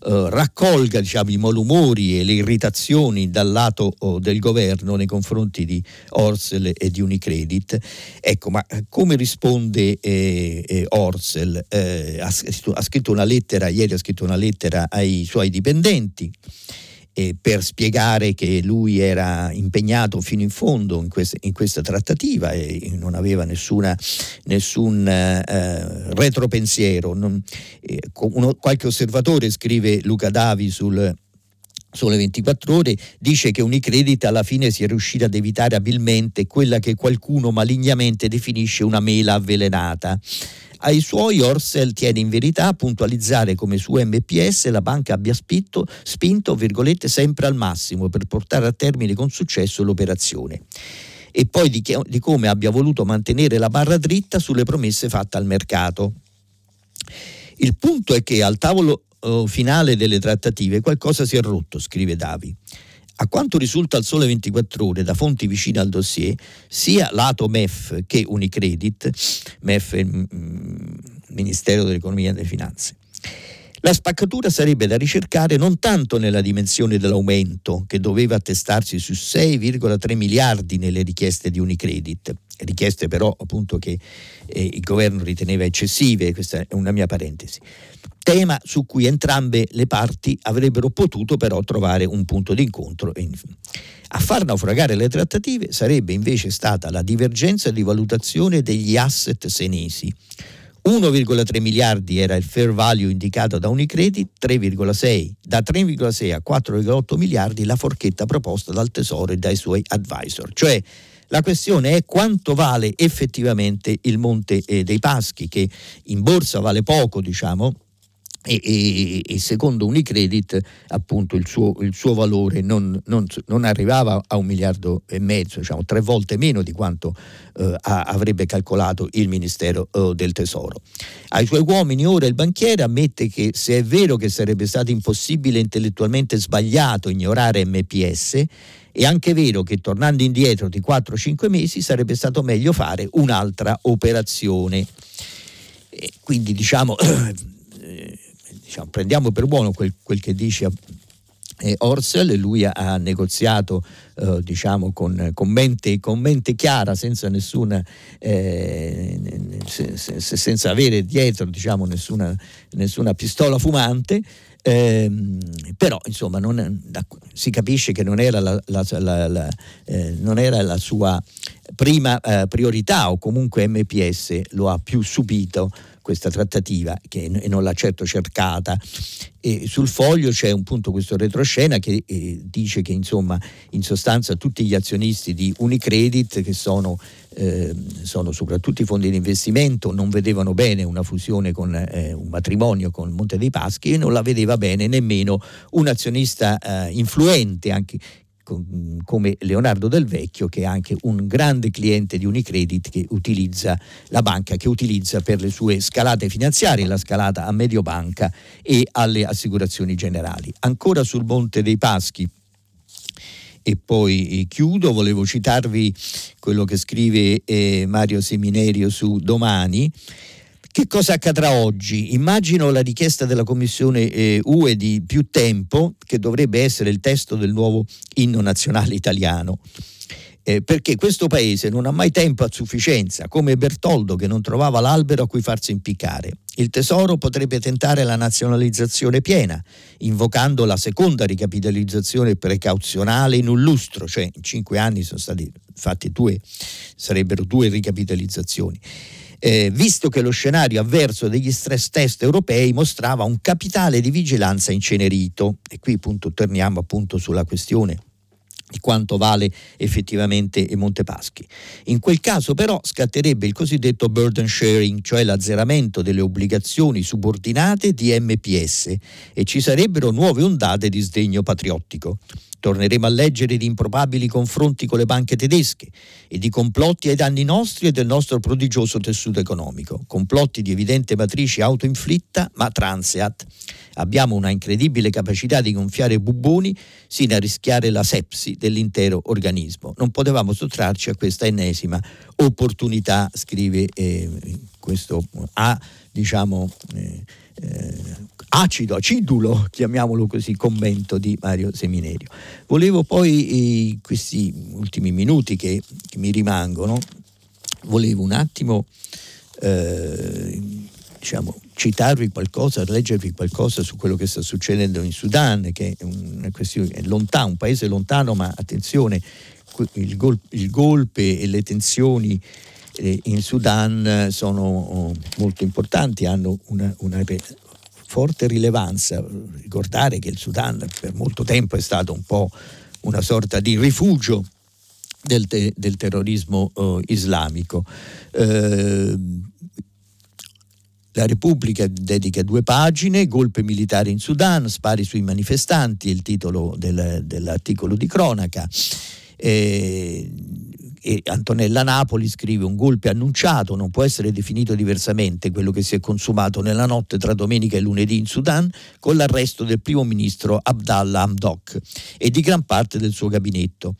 Uh, raccolga diciamo, i malumori e le irritazioni dal lato oh, del governo nei confronti di Orsel e di Unicredit. Ecco, ma come risponde eh, eh, Orsel? Eh, ha, ha, scritto una lettera, ieri ha scritto una lettera ai suoi dipendenti eh, per spiegare che lui era impegnato fino in fondo in, quest- in questa trattativa e non aveva nessuna, nessun eh, retropensiero. Non, eh, uno, qualche osservatore, scrive Luca Davi sul Sole 24 ore dice che Unicredit alla fine si è riuscita ad evitare abilmente quella che qualcuno malignamente definisce una mela avvelenata. Ai suoi Orsel tiene in verità a puntualizzare come su MPS la banca abbia spinto, spinto sempre al massimo per portare a termine con successo l'operazione e poi di, che, di come abbia voluto mantenere la barra dritta sulle promesse fatte al mercato. Il punto è che al tavolo uh, finale delle trattative qualcosa si è rotto, scrive Davi. A quanto risulta al Sole 24 Ore da fonti vicine al dossier, sia lato MEF che Unicredit, MEF è il Ministero dell'Economia e delle Finanze, la spaccatura sarebbe da ricercare non tanto nella dimensione dell'aumento, che doveva attestarsi su 6,3 miliardi nelle richieste di Unicredit, richieste però appunto che eh, il governo riteneva eccessive, questa è una mia parentesi, tema su cui entrambe le parti avrebbero potuto però trovare un punto d'incontro. A far naufragare le trattative sarebbe invece stata la divergenza di valutazione degli asset senesi. 1,3 miliardi era il fair value indicato da Unicredit, 3,6, da 3,6 a 4,8 miliardi la forchetta proposta dal Tesoro e dai suoi advisor. Cioè la questione è quanto vale effettivamente il Monte eh, dei Paschi, che in borsa vale poco, diciamo, e, e, e, secondo Unicredit appunto il suo, il suo valore non, non, non, arrivava a un miliardo e mezzo, diciamo tre volte meno di quanto eh, avrebbe calcolato il Ministero eh, del Tesoro. Ai suoi uomini ora il banchiere ammette che se è vero che sarebbe stato impossibile intellettualmente sbagliato ignorare MPS, è anche vero che tornando indietro di 4-5 mesi sarebbe stato meglio fare un'altra operazione. E quindi diciamo... diciamo, prendiamo per buono quel, quel che dice eh, Orsel, lui ha, negoziato eh, diciamo con, con, mente, con, mente, chiara, senza nessuna eh, se, se, senza avere dietro diciamo, nessuna, nessuna pistola fumante. Eh, però insomma non, si capisce che non era la, la, la, eh, non era la sua prima eh, priorità o comunque MPS lo ha più subito questa trattativa che, e non l'ha certo cercata. E sul foglio c'è un punto questo retroscena che eh, dice che insomma in sostanza tutti gli azionisti di Unicredit che sono, eh, sono soprattutto i fondi di investimento non vedevano bene una fusione con eh, un matrimonio con Monte dei Paschi e non la vedeva bene nemmeno un azionista eh, influente anche come Leonardo Del Vecchio che è anche un grande cliente di Unicredit che utilizza la banca che utilizza per le sue scalate finanziarie, la scalata a Mediobanca e alle assicurazioni generali. Ancora sul Monte dei Paschi e poi chiudo, volevo citarvi quello che scrive eh, Mario Seminerio su Domani che cosa accadrà oggi? Immagino la richiesta della Commissione eh, UE di più tempo, che dovrebbe essere il testo del nuovo inno nazionale italiano. Eh, perché questo paese non ha mai tempo a sufficienza, come Bertoldo che non trovava l'albero a cui farsi impiccare. Il Tesoro potrebbe tentare la nazionalizzazione piena, invocando la seconda ricapitalizzazione precauzionale in un lustro, cioè in cinque anni sono stati fatti due, sarebbero due ricapitalizzazioni eh, visto che lo scenario avverso degli stress test europei mostrava un capitale di vigilanza incenerito. E qui appunto torniamo appunto sulla questione di quanto vale effettivamente Montepaschi. In quel caso però scatterebbe il cosiddetto burden sharing, cioè l'azzeramento delle obbligazioni subordinate di MPS e ci sarebbero nuove ondate di sdegno patriottico. Torneremo a leggere di improbabili confronti con le banche tedesche e di complotti ai danni nostri e del nostro prodigioso tessuto economico, complotti di evidente matrice autoinflitta ma transeat. Abbiamo una incredibile capacità di gonfiare bubboni sino a rischiare la sepsi dell'intero organismo. Non potevamo sottrarci a questa ennesima opportunità, scrive eh, questo A, diciamo, eh, eh, acido, acidulo, chiamiamolo così, commento di Mario Seminerio. Volevo poi, in questi ultimi minuti che, che, mi rimangono, volevo un attimo eh, diciamo, citarvi qualcosa, leggervi qualcosa su quello che sta succedendo in Sudan, che è una questione è lontano, un paese lontano, ma attenzione, il, gol, il golpe e le tensioni eh, in Sudan sono oh, molto importanti, hanno una, una forte rilevanza. Ricordare che il Sudan per molto tempo è stato un po' una sorta di rifugio del, te- del terrorismo uh, islamico. Uh, la Repubblica dedica due pagine, golpe militare in Sudan, spari sui manifestanti, il titolo del, dell'articolo di cronaca. Eh, e Antonella Napoli scrive un golpe annunciato non può essere definito diversamente quello che si è consumato nella notte tra domenica e lunedì in Sudan con l'arresto del primo ministro Abdallah Hamdok e di gran parte del suo gabinetto.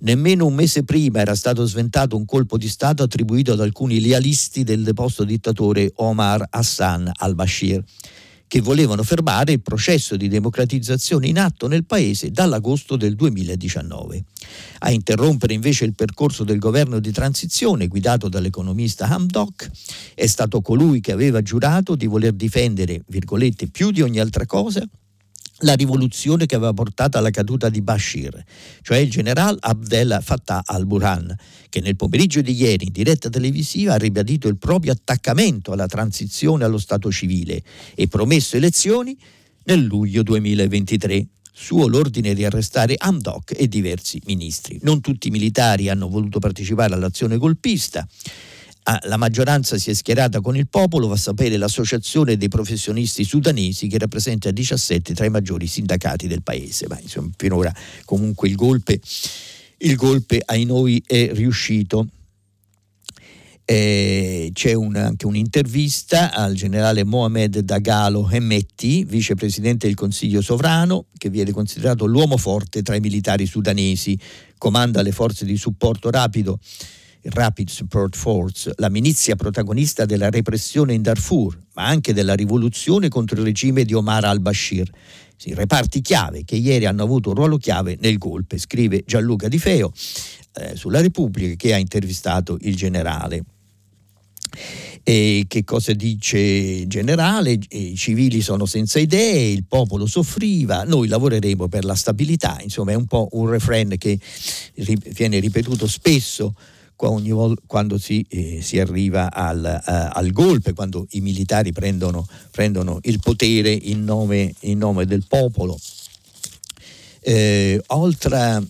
Nemmeno un mese prima era stato sventato un colpo di Stato attribuito ad alcuni lealisti del deposto dittatore Omar Hassan al-Bashir che volevano fermare il processo di democratizzazione in atto nel paese dall'agosto del 2019. A interrompere invece il percorso del governo di transizione guidato dall'economista Hamdok è stato colui che aveva giurato di voler difendere, virgolette, più di ogni altra cosa la rivoluzione che aveva portato alla caduta di Bashir, cioè il generale Abdel Fattah al-Burhan, che nel pomeriggio di ieri in diretta televisiva ha ribadito il proprio attaccamento alla transizione allo Stato civile e promesso elezioni nel luglio 2023 suo l'ordine di arrestare Amdok e diversi ministri. Non tutti i militari hanno voluto partecipare all'azione golpista. Ah, la maggioranza si è schierata con il popolo, va a sapere l'associazione dei professionisti sudanesi che rappresenta 17 tra i maggiori sindacati del paese. Ma insomma, finora comunque il golpe, il golpe ai noi è riuscito. Eh, c'è un, anche un'intervista al generale Mohamed Dagalo Hemmetti, vicepresidente del Consiglio sovrano, che viene considerato l'uomo forte tra i militari sudanesi, comanda le forze di supporto rapido Rapid Support Force, la milizia protagonista della repressione in Darfur, ma anche della rivoluzione contro il regime di Omar al-Bashir. Sì, reparti chiave che ieri hanno avuto un ruolo chiave nel golpe, scrive Gianluca Di Feo eh, sulla Repubblica che ha intervistato il generale. E che cosa dice il generale? I civili sono senza idee, il popolo soffriva, noi lavoreremo per la stabilità, insomma è un po' un refrain che viene ripetuto spesso quando si, eh, si arriva al, uh, al, golpe, quando i militari prendono, prendono il potere in nome, in nome del popolo. Eh, oltre,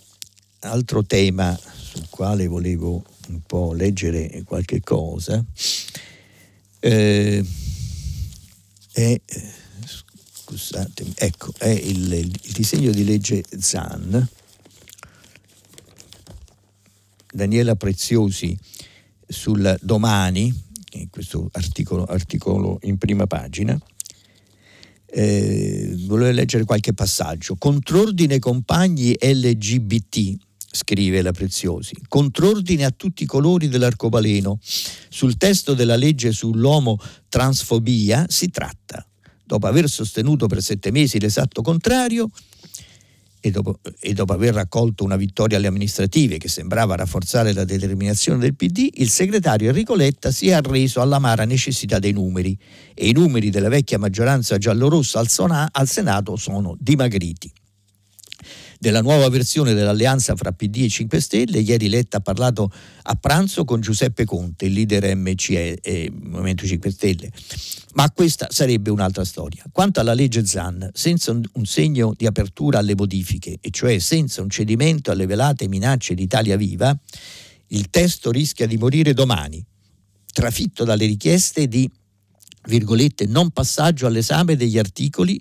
altro tema sul quale volevo un po' leggere qualche cosa eh, è, scusatemi, ecco, è il, il disegno di legge ZAN Daniela Preziosi sul domani, in questo articolo, articolo in prima pagina, eh, volevo leggere qualche passaggio. Contrordine compagni LGBT, scrive la Preziosi, contrordine a tutti i colori dell'arcobaleno. Sul testo della legge sull'omo transfobia si tratta, dopo aver sostenuto per sette mesi l'esatto contrario, e dopo, e dopo, aver raccolto una vittoria alle amministrative che sembrava rafforzare la determinazione del PD, il segretario Enrico Letta si è arreso all'amara necessità dei numeri. E i numeri della vecchia maggioranza giallorossa al, al Senato sono dimagriti della nuova versione dell'alleanza fra PD e 5 Stelle. Ieri Letta ha parlato a pranzo con Giuseppe Conte, il leader MCE, eh, Movimento 5 Stelle. Ma questa sarebbe un'altra storia. Quanto alla legge Zan, senza un, segno di apertura alle modifiche, e cioè senza un cedimento alle velate minacce di Italia Viva, il testo rischia di morire domani, trafitto dalle richieste di virgolette, non passaggio all'esame degli articoli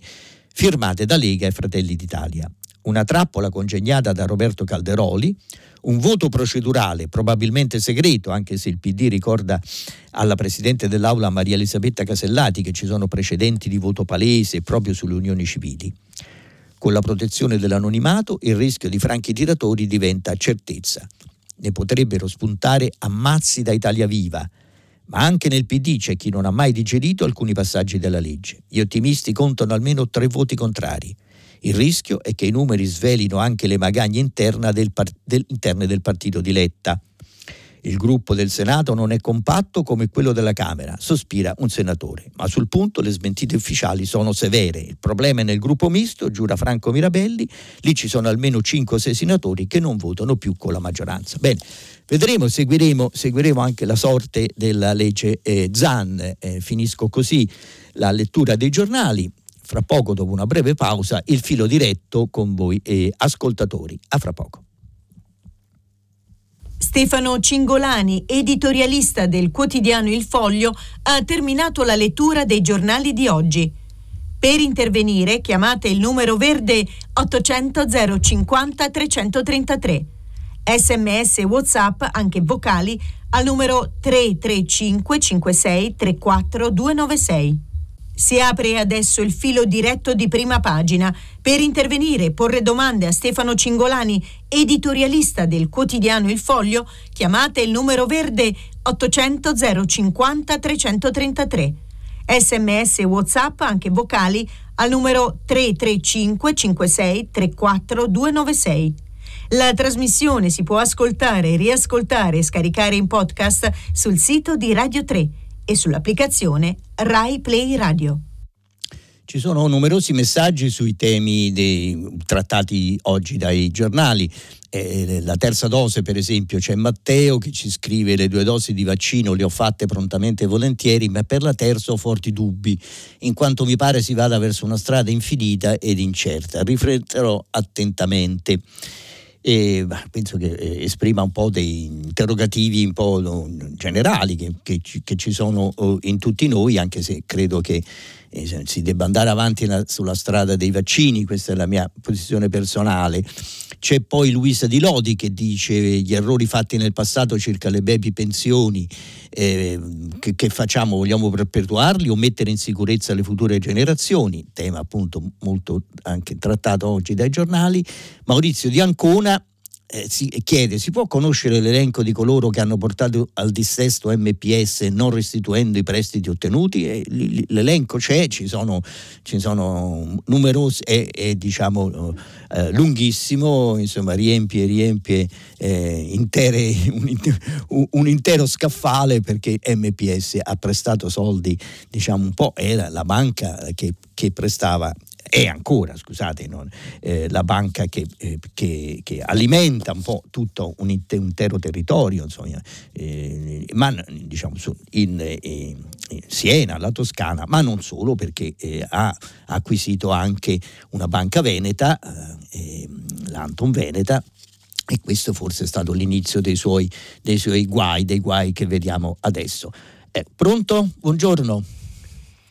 firmate da Lega e Fratelli d'Italia una trappola congegnata da Roberto Calderoli, un voto procedurale probabilmente segreto, anche se il PD ricorda alla Presidente dell'Aula Maria Elisabetta Casellati che ci sono precedenti di voto palese proprio sulle unioni civili. Con la protezione dell'anonimato il rischio di franchi tiratori diventa certezza. Ne potrebbero spuntare ammazzi da Italia Viva, ma anche nel PD c'è chi non ha mai digerito alcuni passaggi della legge. Gli ottimisti contano almeno tre voti contrari. Il rischio è che i numeri svelino anche le magagne del par- del, interne del partito di Letta. Il gruppo del Senato non è compatto come quello della Camera, sospira un senatore, ma sul punto le smentite ufficiali sono severe. Il problema è nel gruppo misto, giura Franco Mirabelli, lì ci sono almeno 5 o 6 senatori che non votano più con la maggioranza. Bene, vedremo, seguiremo, seguiremo anche la sorte della legge eh, Zan. Eh, finisco così la lettura dei giornali fra poco, dopo una breve pausa, il filo diretto con voi e ascoltatori. A fra poco. Stefano Cingolani, editorialista del quotidiano Il Foglio, ha terminato la lettura dei giornali di oggi. Per intervenire chiamate il numero verde 800 050 333. Sms e WhatsApp, anche vocali, al numero 335 56 34 296. Si apre adesso il filo diretto di prima pagina. Per intervenire e porre domande a Stefano Cingolani, editorialista del quotidiano Il Foglio, chiamate il numero verde 800 050 333. Sms e WhatsApp, anche vocali, al numero 335 56 34 296. La trasmissione si può ascoltare, riascoltare e scaricare in podcast sul sito di Radio 3 e sull'applicazione Rai Play Radio. Ci sono numerosi messaggi sui temi dei, trattati oggi dai giornali. Eh, la terza dose, per esempio, c'è Matteo che ci scrive le due dosi di vaccino le ho fatte prontamente e volentieri, ma per la terza ho forti dubbi, in quanto mi pare si vada verso una strada infinita ed incerta. Rifletterò attentamente e penso che eh, esprima un po' dei interrogativi un po' generali che, che, che ci sono oh, in tutti noi, anche se credo che eh, si debba andare avanti sulla strada dei vaccini, questa è la mia posizione personale. C'è poi Luisa Di Lodi che dice gli errori fatti nel passato circa le baby pensioni, eh, che, che, facciamo? Vogliamo perpetuarli o mettere in sicurezza le future generazioni? Tema appunto molto anche trattato oggi dai giornali. Maurizio Di Ancona eh, si chiede, si può conoscere l'elenco di coloro che hanno portato al dissesto MPS non restituendo i prestiti ottenuti? E l'elenco c'è, ci sono, ci sono numerosi, è, è diciamo eh, lunghissimo, insomma riempie, riempie eh, intere, un, un, intero scaffale perché MPS ha prestato soldi, diciamo un po', era la banca che, che prestava è ancora, scusate, non, eh, la banca che, eh, che, che, alimenta un po' tutto un intero territorio, insomma, eh, ma diciamo in, eh, in, Siena, la Toscana, ma non solo perché eh, ha acquisito anche una banca veneta, eh, l'Anton Veneta, e questo forse è stato l'inizio dei suoi, dei suoi guai, dei guai che vediamo adesso. pronto? Buongiorno.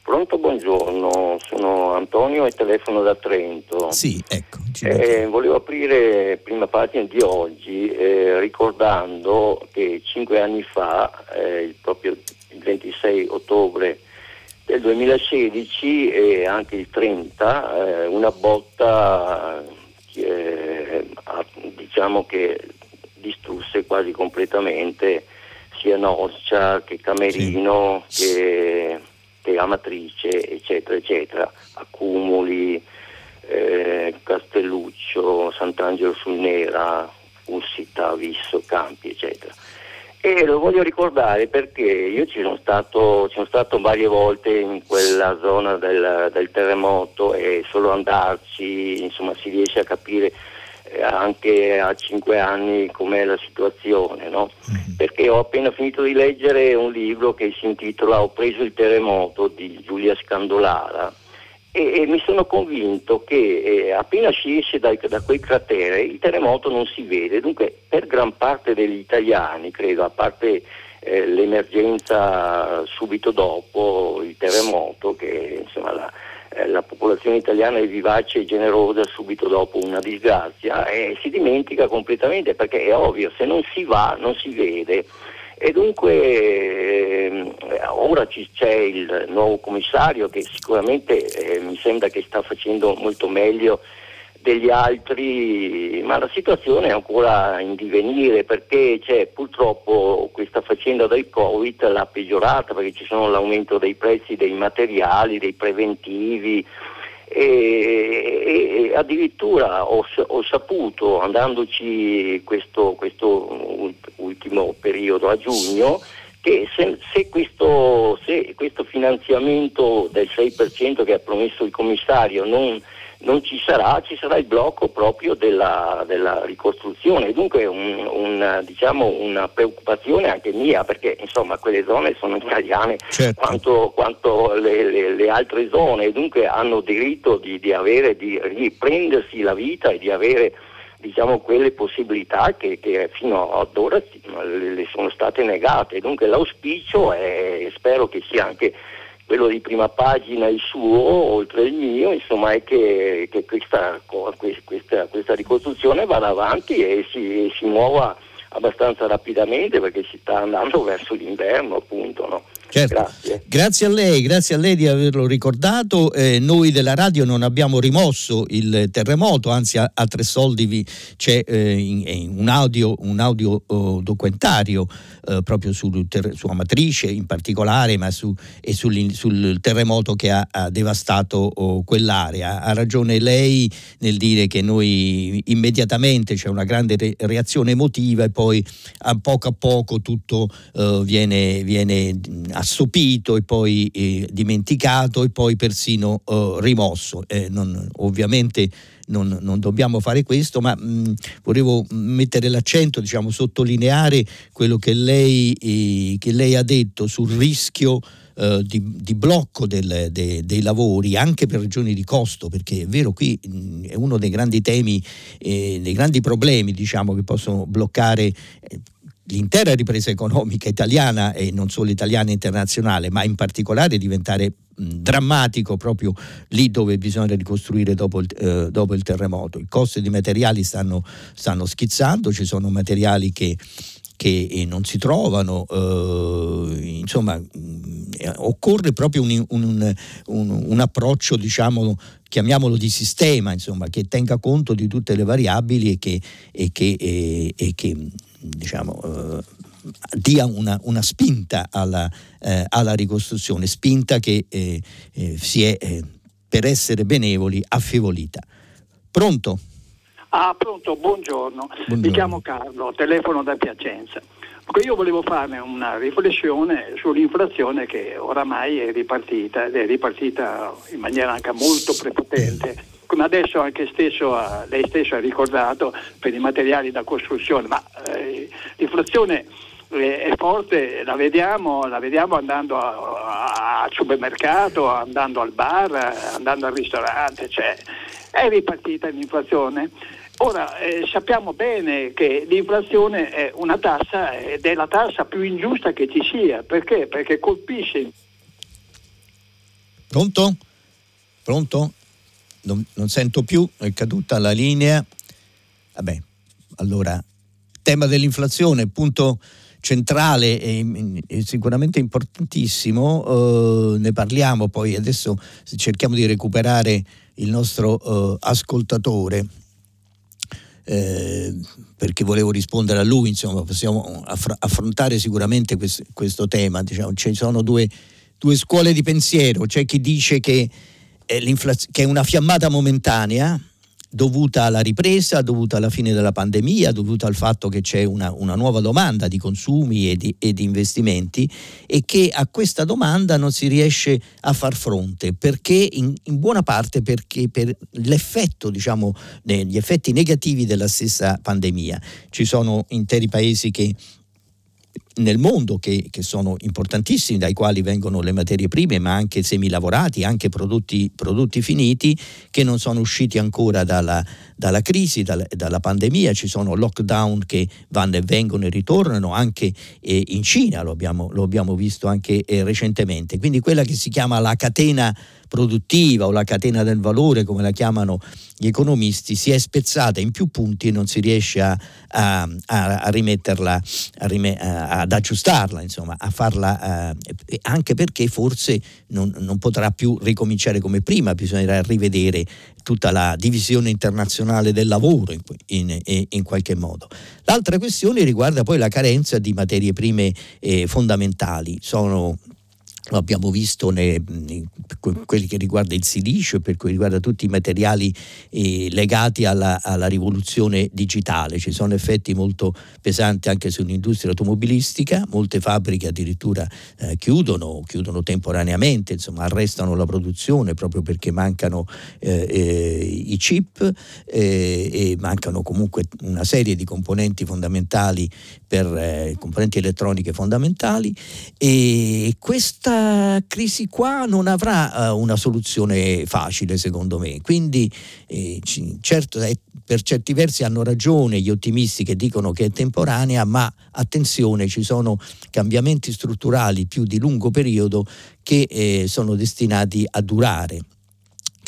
Pronto, buongiorno, sono Antonio e telefono da Trento. Sì, ecco. Eh, volevo aprire prima pagina di oggi eh, ricordando che cinque anni fa, eh, proprio il 26 ottobre del 2016 e anche il 30, eh, una botta diciamo che distrusse quasi completamente sia Norcia che Camerino sì. che Amatrice, eccetera, eccetera, Accumuli, eh, Castelluccio, Sant'Angelo sul Nera, Ussita, Visso, Campi, eccetera. E lo voglio ricordare perché io ci sono stato, ci sono stato varie volte in quella zona del, del terremoto e solo andarci insomma, si riesce a capire anche a cinque anni com'è la situazione, no? mm. perché ho appena finito di leggere un libro che si intitola Ho preso il terremoto di Giulia Scandolara e, e mi sono convinto che eh, appena si esce da, da quel cratere il terremoto non si vede, dunque per gran parte degli italiani, credo, a parte eh, l'emergenza subito dopo il terremoto, che insomma la, eh, la popolazione italiana è vivace e generosa subito dopo una disgrazia e si dimentica completamente perché è ovvio, se non si va non si vede. E dunque eh, ora c'è il nuovo commissario che sicuramente eh, mi sembra che sta facendo molto meglio degli altri, ma la situazione è ancora in divenire perché c'è purtroppo questa faccenda del Covid l'ha peggiorata perché ci sono l'aumento dei prezzi dei materiali, dei preventivi e, e, e addirittura ho, ho, saputo, andandoci questo, questo ultimo periodo a giugno, che se, se, questo, se, questo, finanziamento del 6% che ha promesso il commissario non non ci sarà, ci sarà il blocco proprio della, della ricostruzione. Dunque un, un, diciamo una preoccupazione anche mia, perché insomma quelle zone sono italiane certo. quanto, quanto le, le, le, altre zone, dunque hanno diritto di, di, avere, di riprendersi la vita e di avere diciamo, quelle possibilità che, che, fino ad ora le sono state negate. Dunque l'auspicio è, spero che sia anche quello di prima pagina il suo, oltre il mio, insomma è che, che questa, questa, questa, ricostruzione vada avanti e si, si, muova abbastanza rapidamente perché si sta andando verso l'inverno appunto. No? Certo. Grazie. grazie. a lei, grazie a lei di averlo ricordato. Eh, noi della radio non abbiamo rimosso il terremoto, anzi a, a tre soldi vi, c'è eh, in, in un audio, un audio oh, documentario eh, proprio sul ter- su Amatrice in particolare, ma su, e sul, sul, terremoto che ha, ha devastato oh, quell'area. Ha ragione lei nel dire che noi immediatamente c'è una grande re- reazione emotiva e poi a poco a poco tutto eh, viene, viene assopito e poi eh, dimenticato e poi persino eh, rimosso. Eh, non, ovviamente non, non, dobbiamo fare questo, ma mh, volevo mettere l'accento, diciamo, sottolineare quello che lei, eh, che lei ha detto sul rischio Uh, di, di, blocco del, de, dei lavori anche per ragioni di costo, perché è vero qui mh, è uno dei grandi temi, eh, dei grandi problemi diciamo, che possono bloccare eh, l'intera ripresa economica italiana e non solo italiana internazionale, ma in particolare diventare drammatico proprio lì dove bisogna ricostruire dopo il, eh, dopo il terremoto. I costi di materiali stanno, stanno, schizzando, ci sono materiali che, che eh, non si trovano, eh, insomma mm, occorre proprio un, un, un, un approccio, diciamo, chiamiamolo di sistema, insomma, che tenga conto di tutte le variabili e che, e che, e, e che diciamo, eh, dia una, una, spinta alla, eh, alla, ricostruzione, spinta che eh, si è, per essere benevoli, affievolita. Pronto? Ah, pronto, buongiorno. buongiorno. Mi chiamo Carlo, telefono da Piacenza. Io volevo farne una riflessione sull'inflazione che oramai è ripartita ed è ripartita in maniera anche molto prepotente, come adesso anche stesso, lei stesso ha ricordato per i materiali da costruzione, ma eh, l'inflazione è forte, la vediamo, la vediamo andando al supermercato, andando al bar, andando al ristorante, cioè è ripartita l'inflazione. Ora eh, sappiamo bene che l'inflazione è una tassa ed è la tassa più ingiusta che ci sia, perché? Perché colpisce. Pronto? Pronto? Non, non sento più, è caduta la linea. Vabbè, allora, tema dell'inflazione, punto centrale e, e sicuramente importantissimo, uh, ne parliamo poi adesso cerchiamo di recuperare il nostro uh, ascoltatore. Eh, perché volevo rispondere a lui, insomma, possiamo affr- affrontare sicuramente questo, questo tema. Diciamo, ci sono due, due, scuole di pensiero, c'è chi dice che, eh, che è una fiammata momentanea, dovuta alla ripresa, dovuta alla fine della pandemia, dovuta al fatto che c'è una, una nuova domanda di consumi e di, e di, investimenti e che a questa domanda non si riesce a far fronte perché in, in buona parte perché per l'effetto, diciamo, gli effetti negativi della stessa pandemia. Ci sono interi paesi che nel mondo che, che, sono importantissimi, dai quali vengono le materie prime, ma anche semilavorati, anche prodotti, prodotti finiti, che non sono usciti ancora dalla, dalla crisi, dalla, dalla, pandemia. Ci sono lockdown che vanno e vengono e ritornano, anche eh, in Cina lo abbiamo, lo abbiamo visto anche eh, recentemente. Quindi quella che si chiama la catena produttiva o la catena del valore, come la chiamano gli economisti, si è spezzata in più punti e non si riesce a, a, a rimetterla, a rime, ad aggiustarla, insomma, a farla, eh, anche perché forse non, non potrà più ricominciare come prima, bisognerà rivedere tutta la divisione internazionale del lavoro in, in, in, qualche modo. L'altra questione riguarda poi la carenza di materie prime eh, fondamentali. Sono lo abbiamo visto per quelli che riguarda il silicio, per cui riguarda tutti i materiali eh, legati alla, alla, rivoluzione digitale. Ci sono effetti molto pesanti anche sull'industria automobilistica, molte fabbriche addirittura eh, chiudono, chiudono temporaneamente, insomma arrestano la produzione proprio perché mancano eh, eh i chip eh, e mancano comunque una serie di componenti fondamentali per eh, componenti elettroniche fondamentali e questa crisi qua non avrà uh, una soluzione facile secondo me, quindi eh, certo, eh, per certi versi hanno ragione gli ottimisti che dicono che è temporanea, ma attenzione, ci sono cambiamenti strutturali più di lungo periodo che eh, sono destinati a durare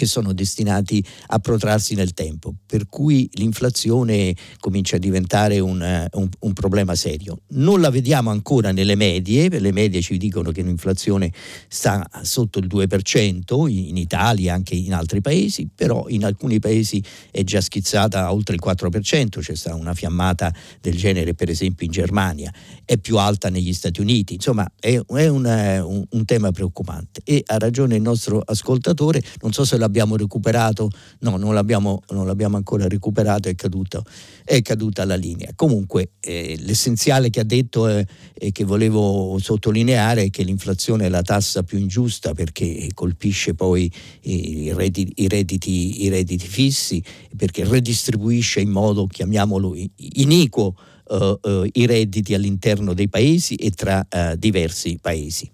che sono destinati a protrarsi nel tempo, per cui l'inflazione comincia a diventare un, un, un, problema serio. Non la vediamo ancora nelle medie, le medie ci dicono che l'inflazione sta sotto il 2% in Italia e anche in altri paesi, però in alcuni paesi è già schizzata a oltre il 4%, c'è stata una fiammata del genere per esempio in Germania, è più alta negli Stati Uniti, insomma è, è un, eh, un tema preoccupante. E ha ragione il nostro ascoltatore, non so se la l'abbiamo recuperato, no, non l'abbiamo, non l'abbiamo ancora recuperato, è, caduto, è caduta la linea. Comunque eh, l'essenziale che ha detto e eh, che volevo sottolineare è che l'inflazione è la tassa più ingiusta perché colpisce poi i redditi, i redditi, i redditi fissi, perché redistribuisce in modo, chiamiamolo, iniquo uh, uh, i redditi all'interno dei paesi e tra uh, diversi paesi.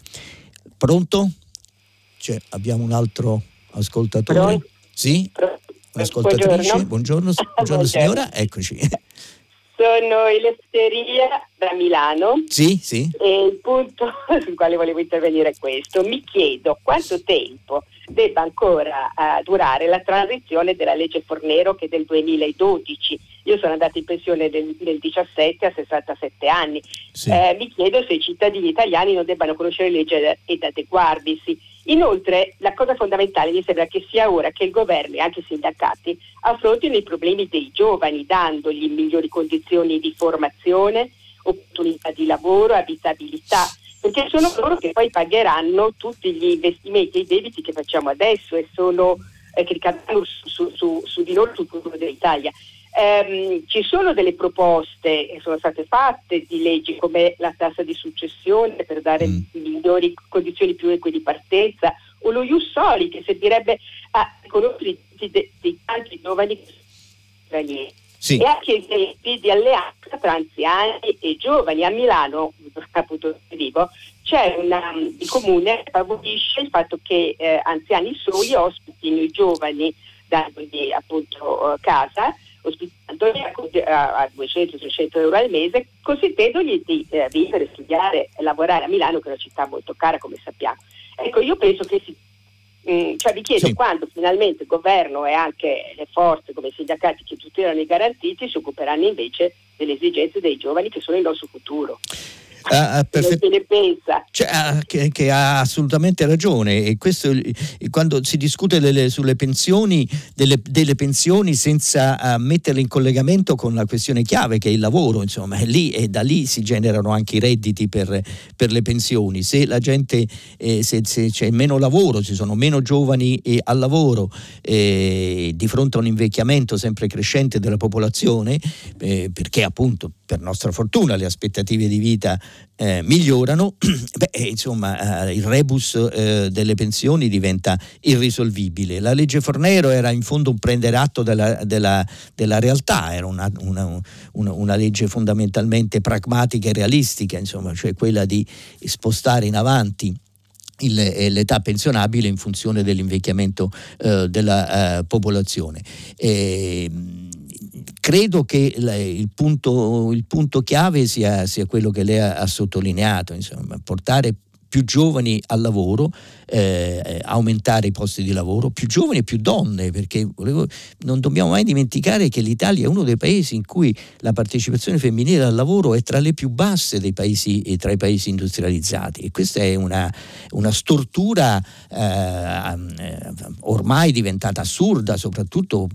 Pronto? Cioè, abbiamo un altro ascoltatore. Pronto? Sì? Un'ascoltatrice? Buongiorno, buongiorno, buongiorno signora, eccoci. Sono Elefteria da Milano. Sì, sì. E il punto sul quale volevo intervenire è questo. Mi chiedo quanto tempo debba ancora uh, durare la transizione della legge Fornero che è del 2012 io sono andata in pensione nel, nel 17 a 67 anni. Sì. Eh, mi chiedo se i cittadini italiani non debbano conoscere le leggi ed adeguarvisi. Inoltre, la cosa fondamentale mi sembra che sia ora che il governo e anche i sindacati affrontino i problemi dei giovani, dandogli migliori condizioni di formazione, opportunità di lavoro, abitabilità perché sono loro che poi pagheranno tutti gli investimenti e i debiti che facciamo adesso e sono, eh, che ricadranno su, su, su, su, di loro sul futuro dell'Italia. Um, ci sono delle proposte che sono state fatte di leggi come la tassa di successione per dare mm. migliori condizioni più eque di partenza o lo Ius Soli che servirebbe a conoscere dei tanti giovani stranieri sì. e anche esempi di alleanza tra anziani e giovani. A Milano, appunto vivo, c'è una, il comune che favorisce il fatto che eh, anziani soli ospitino i giovani dandogli appunto uh, casa ospitandoli a, a 200-300 euro al mese, consentendogli di eh, vivere, studiare e lavorare a Milano, che è una città molto cara, come sappiamo. Ecco, io penso che si Mm, cioè vi chiedo sì. quando finalmente il governo e anche le forze come i sindacati che tutelano i garantiti si occuperanno invece delle esigenze dei giovani che sono il nostro futuro uh, perfett- ne pensa? Cioè, uh, che, che, ha assolutamente ragione e questo quando si discute delle, sulle pensioni, delle, delle pensioni senza uh, metterle in collegamento con la questione chiave che è il lavoro, insomma, lì e da lì si generano anche i redditi per, per le pensioni. Se la gente, eh, se, se, c'è meno lavoro, ci sono meno giovani eh, al lavoro, eh, di fronte a un invecchiamento sempre crescente della popolazione, eh, perché appunto per nostra fortuna le aspettative di vita eh, migliorano, beh, eh, insomma eh, il rebus eh, delle pensioni diventa irrisolvibile. La legge Fornero era in fondo un prendere atto della, della, della realtà, era una, una, una, una, legge fondamentalmente pragmatica e realistica, insomma, cioè quella di spostare in avanti eh, l'età pensionabile in funzione dell'invecchiamento eh, della popolazione. E, credo che il punto, il punto chiave sia, sia, quello che lei ha, ha sottolineato, insomma, portare più giovani al lavoro, eh, aumentare i posti di lavoro, più giovani e più donne, perché volevo, non dobbiamo mai dimenticare che l'Italia è uno dei paesi in cui la partecipazione femminile al lavoro è tra le più basse dei paesi, tra i paesi industrializzati. E questa è una, una stortura eh, ormai diventata assurda, soprattutto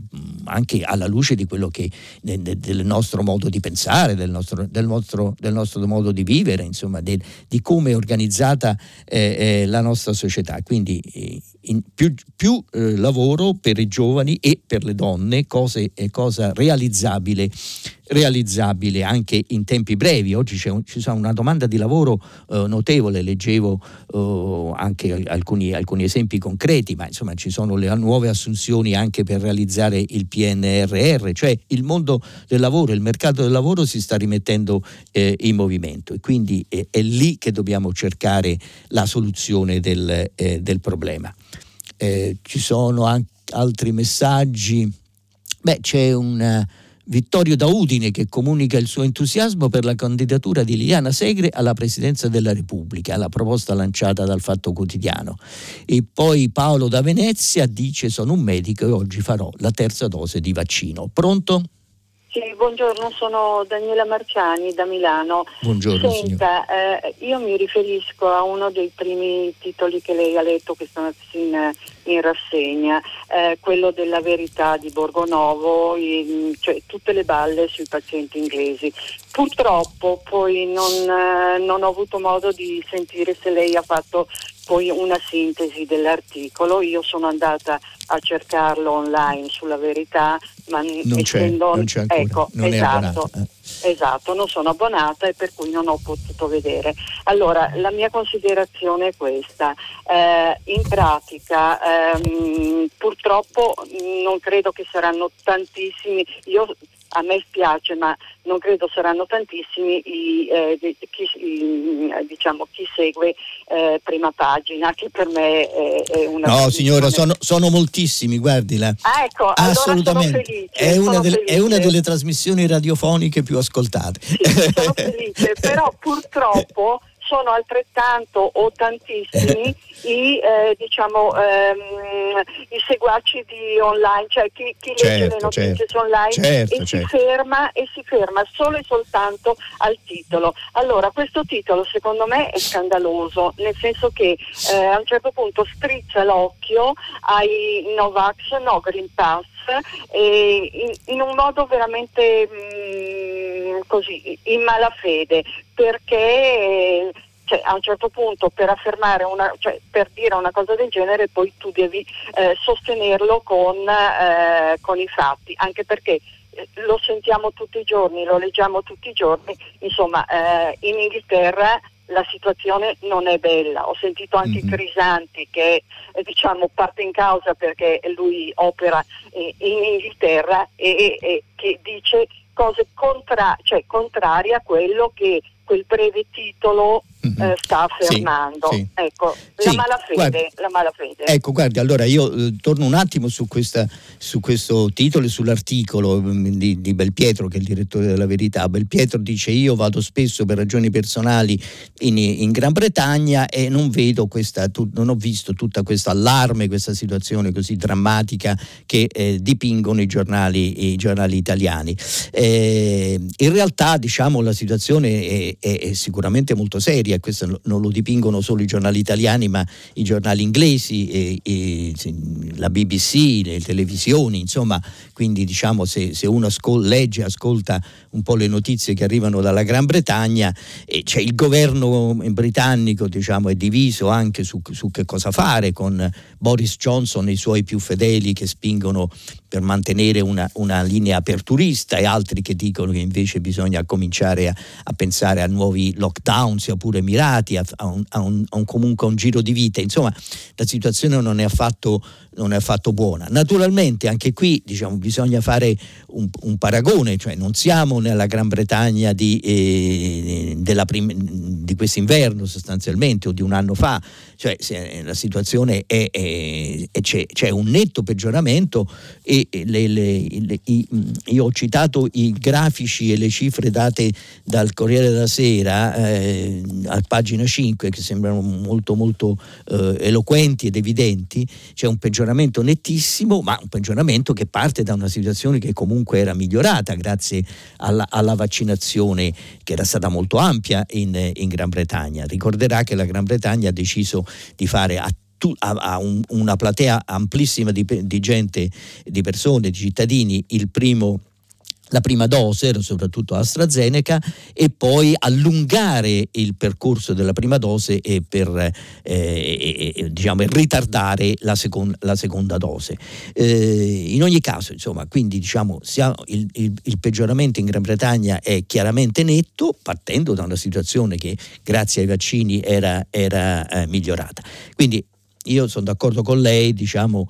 anche alla luce di quello che del nostro modo di pensare, del nostro, del nostro, del nostro modo di vivere, insomma, del, di come è organizzata eh, eh, la nostra società. Quindi eh, più, più eh, lavoro per i giovani e per le donne, cose, cosa realizzabile, realizzabile anche in tempi brevi. Oggi c'è un, ci una domanda di lavoro eh, notevole, leggevo eh, anche alcuni, alcuni, esempi concreti, ma insomma ci sono le nuove assunzioni anche per realizzare il PNRR, cioè il mondo del lavoro, il mercato del lavoro si sta rimettendo eh, in movimento e quindi è, è, lì che dobbiamo cercare la soluzione del, eh, del problema eh, ci sono anche altri messaggi. Beh, c'è un uh, Vittorio da Udine che comunica il suo entusiasmo per la candidatura di Liliana Segre alla Presidenza della Repubblica, la proposta lanciata dal Fatto Quotidiano. E poi Paolo da Venezia dice sono un medico e oggi farò la terza dose di vaccino. Pronto? Sì, buongiorno, sono Daniela Marciani da Milano. Buongiorno. Senta, eh, io mi riferisco a uno dei primi titoli che lei ha letto questa mattina in rassegna, eh, quello della verità di Borgonovo, in, cioè tutte le balle sui pazienti inglesi. Purtroppo poi non, eh, non ho avuto modo di sentire se lei ha fatto poi una sintesi dell'articolo. Io sono andata a cercarlo online sulla verità, ma non, c'è, non c'è ancora, ecco, non esatto, eh. esatto, non sono abbonata e per cui non ho potuto vedere. Allora, la mia considerazione è questa. Eh, in pratica, ehm, purtroppo non credo che saranno tantissimi. Io a me spiace, ma non credo saranno tantissimi i, eh, chi, i, diciamo, chi, segue eh, prima pagina, che per me è, è una. No, signora, sono, sono, moltissimi, guardila. Ah, ecco, assolutamente. Allora felice, è, una delle, è, una delle, trasmissioni radiofoniche più ascoltate. Sì, sono felice, però purtroppo sono altrettanto o tantissimi i, eh, diciamo, ehm, i seguaci di online, cioè chi, chi certo, legge le notizie certo, online certo, e, Si certo. ferma, e si ferma solo e soltanto al titolo. Allora, questo titolo secondo me è scandaloso, nel senso che eh, a un certo punto strizza l'occhio ai Novax, no Green Pass, in, in, un modo veramente mh, mm, così in malafede perché cioè, a un certo punto per affermare una, cioè, per dire una cosa del genere poi tu devi eh, sostenerlo con, eh, con, i fatti, anche perché eh, lo sentiamo tutti i giorni, lo leggiamo tutti i giorni, insomma eh, in Inghilterra la situazione non è bella. Ho sentito anche mm-hmm. Crisanti che eh, diciamo, parte in causa perché lui opera eh, in Inghilterra e, e, che dice cose contra- cioè, contrarie a quello che quel breve titolo mm-hmm. eh, sta affermando. Sì, sì. Ecco, sì, la, malafede, guardi, la malafede. Ecco, guardi, allora io eh, torno un attimo su, questa, su, questo titolo e sull'articolo mm, di, di, Belpietro, che è il direttore della Verità. Belpietro dice io vado spesso per ragioni personali in, in Gran Bretagna e non vedo questa, tu, non ho visto tutta questa allarme, questa situazione così drammatica che eh, dipingono i giornali, i giornali italiani. Eh, in realtà diciamo la situazione è, è, è sicuramente molto seria questo non lo dipingono solo i giornali italiani, ma i giornali inglesi, e, e, la BBC, le televisioni, insomma, quindi diciamo se, se uno ascol- legge, ascolta un po' le notizie che arrivano dalla Gran Bretagna, eh, cioè il governo britannico diciamo, è diviso anche su, su che cosa fare, con Boris Johnson e i suoi più fedeli che spingono per mantenere una, una, linea aperturista e altri che dicono che invece bisogna cominciare a, a pensare a nuovi lockdown, sia pure mirati, a, un, un, a un, comunque un giro di vita. Insomma, la situazione non è affatto non è affatto buona. Naturalmente anche qui diciamo, bisogna fare un, un, paragone, cioè non siamo nella Gran Bretagna di, eh, prim- di quest'inverno sostanzialmente o di un anno fa, cioè la situazione è, è, è c'è, c'è, un netto peggioramento e le, le, le, i, io ho citato i grafici e le cifre date dal Corriere della Sera eh, a pagina 5 che sembrano molto molto eh, eloquenti ed evidenti, c'è un peggioramento peggioramento nettissimo, ma un peggioramento che parte da una situazione che comunque era migliorata grazie alla, alla vaccinazione che era stata molto ampia in, in, Gran Bretagna. Ricorderà che la Gran Bretagna ha deciso di fare a a, un, una platea amplissima di, di gente, di persone, di cittadini, il primo la prima dose, soprattutto AstraZeneca, e poi allungare il percorso della prima dose e per eh, diciamo, ritardare la, second- la, seconda dose. Eh, in ogni caso, insomma, quindi diciamo, il, il, il, peggioramento in Gran Bretagna è chiaramente netto, partendo da una situazione che grazie ai vaccini era, era eh, migliorata. Quindi io sono d'accordo con lei, diciamo,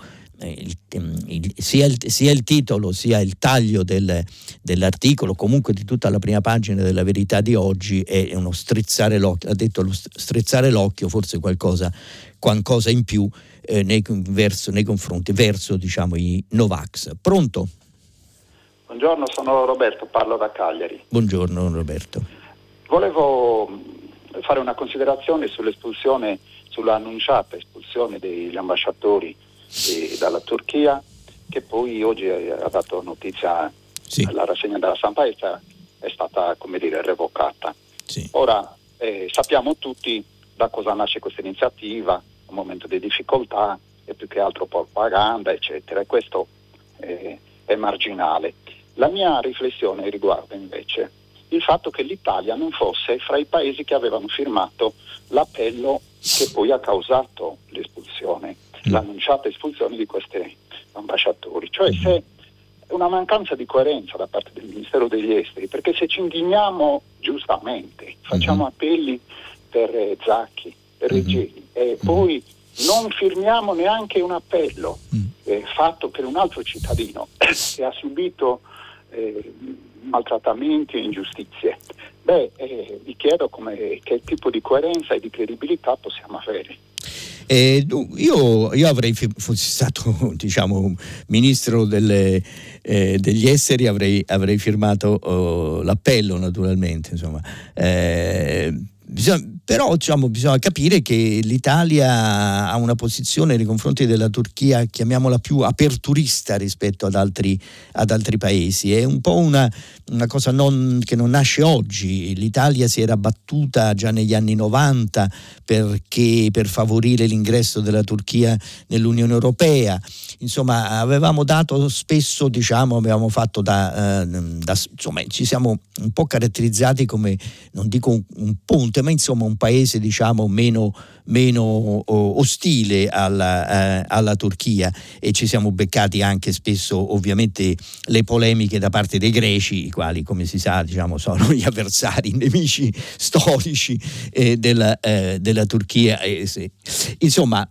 il, mm, il, sia, il, sia, il, titolo sia il taglio del, dell'articolo, comunque di tutta la prima pagina della verità di oggi è uno strizzare l'occhio, ha detto lo strizzare l'occhio, forse qualcosa, qualcosa in più eh, nei, verso, nei, confronti, verso diciamo, i Novax. Pronto? Buongiorno, sono Roberto, parlo da Cagliari. Buongiorno Roberto. Volevo fare una considerazione sull'espulsione, sulla annunciata espulsione degli ambasciatori dalla Turchia che poi oggi ha dato notizia sì. alla rassegna della stampa è, è stata come dire revocata. Sì. Ora eh, sappiamo tutti da cosa nasce questa iniziativa, un momento di difficoltà e più che altro propaganda eccetera e questo eh, è marginale. La mia riflessione riguarda invece il fatto che l'Italia non fosse fra i paesi che avevano firmato l'appello che poi ha causato l'espulsione. L'annunciata espulsione di questi ambasciatori. Cioè mm. se una mancanza di coerenza da parte del Ministero degli Esteri, perché se ci indigniamo giustamente, facciamo mm. appelli per eh, Zacchi, per Regeni e poi non firmiamo neanche un appello eh, fatto per un altro cittadino che ha subito eh, maltrattamenti e ingiustizie. Beh, eh, vi chiedo come, che tipo di coerenza e di credibilità possiamo avere. Eh, io, io, avrei, fossi stato diciamo, ministro delle, eh, degli esteri, avrei, avrei firmato oh, l'appello naturalmente. Insomma. Eh, bisogna, però diciamo, bisogna capire che l'Italia ha una posizione nei confronti della Turchia, chiamiamola più aperturista rispetto ad altri, ad altri paesi. È un po' una, una cosa non, che non nasce oggi. L'Italia si era battuta già negli anni 90 perché, per favorire l'ingresso della Turchia nell'Unione Europea. Insomma, avevamo dato spesso, diciamo, abbiamo fatto da, eh, da insomma, ci siamo un po' caratterizzati come, non dico un, un ponte, ma insomma un paese, diciamo, meno meno ostile alla, eh, alla, Turchia e ci siamo beccati anche spesso ovviamente le polemiche da parte dei greci, i quali come si sa diciamo, sono gli avversari, i nemici storici eh, della, eh, della, Turchia. Insomma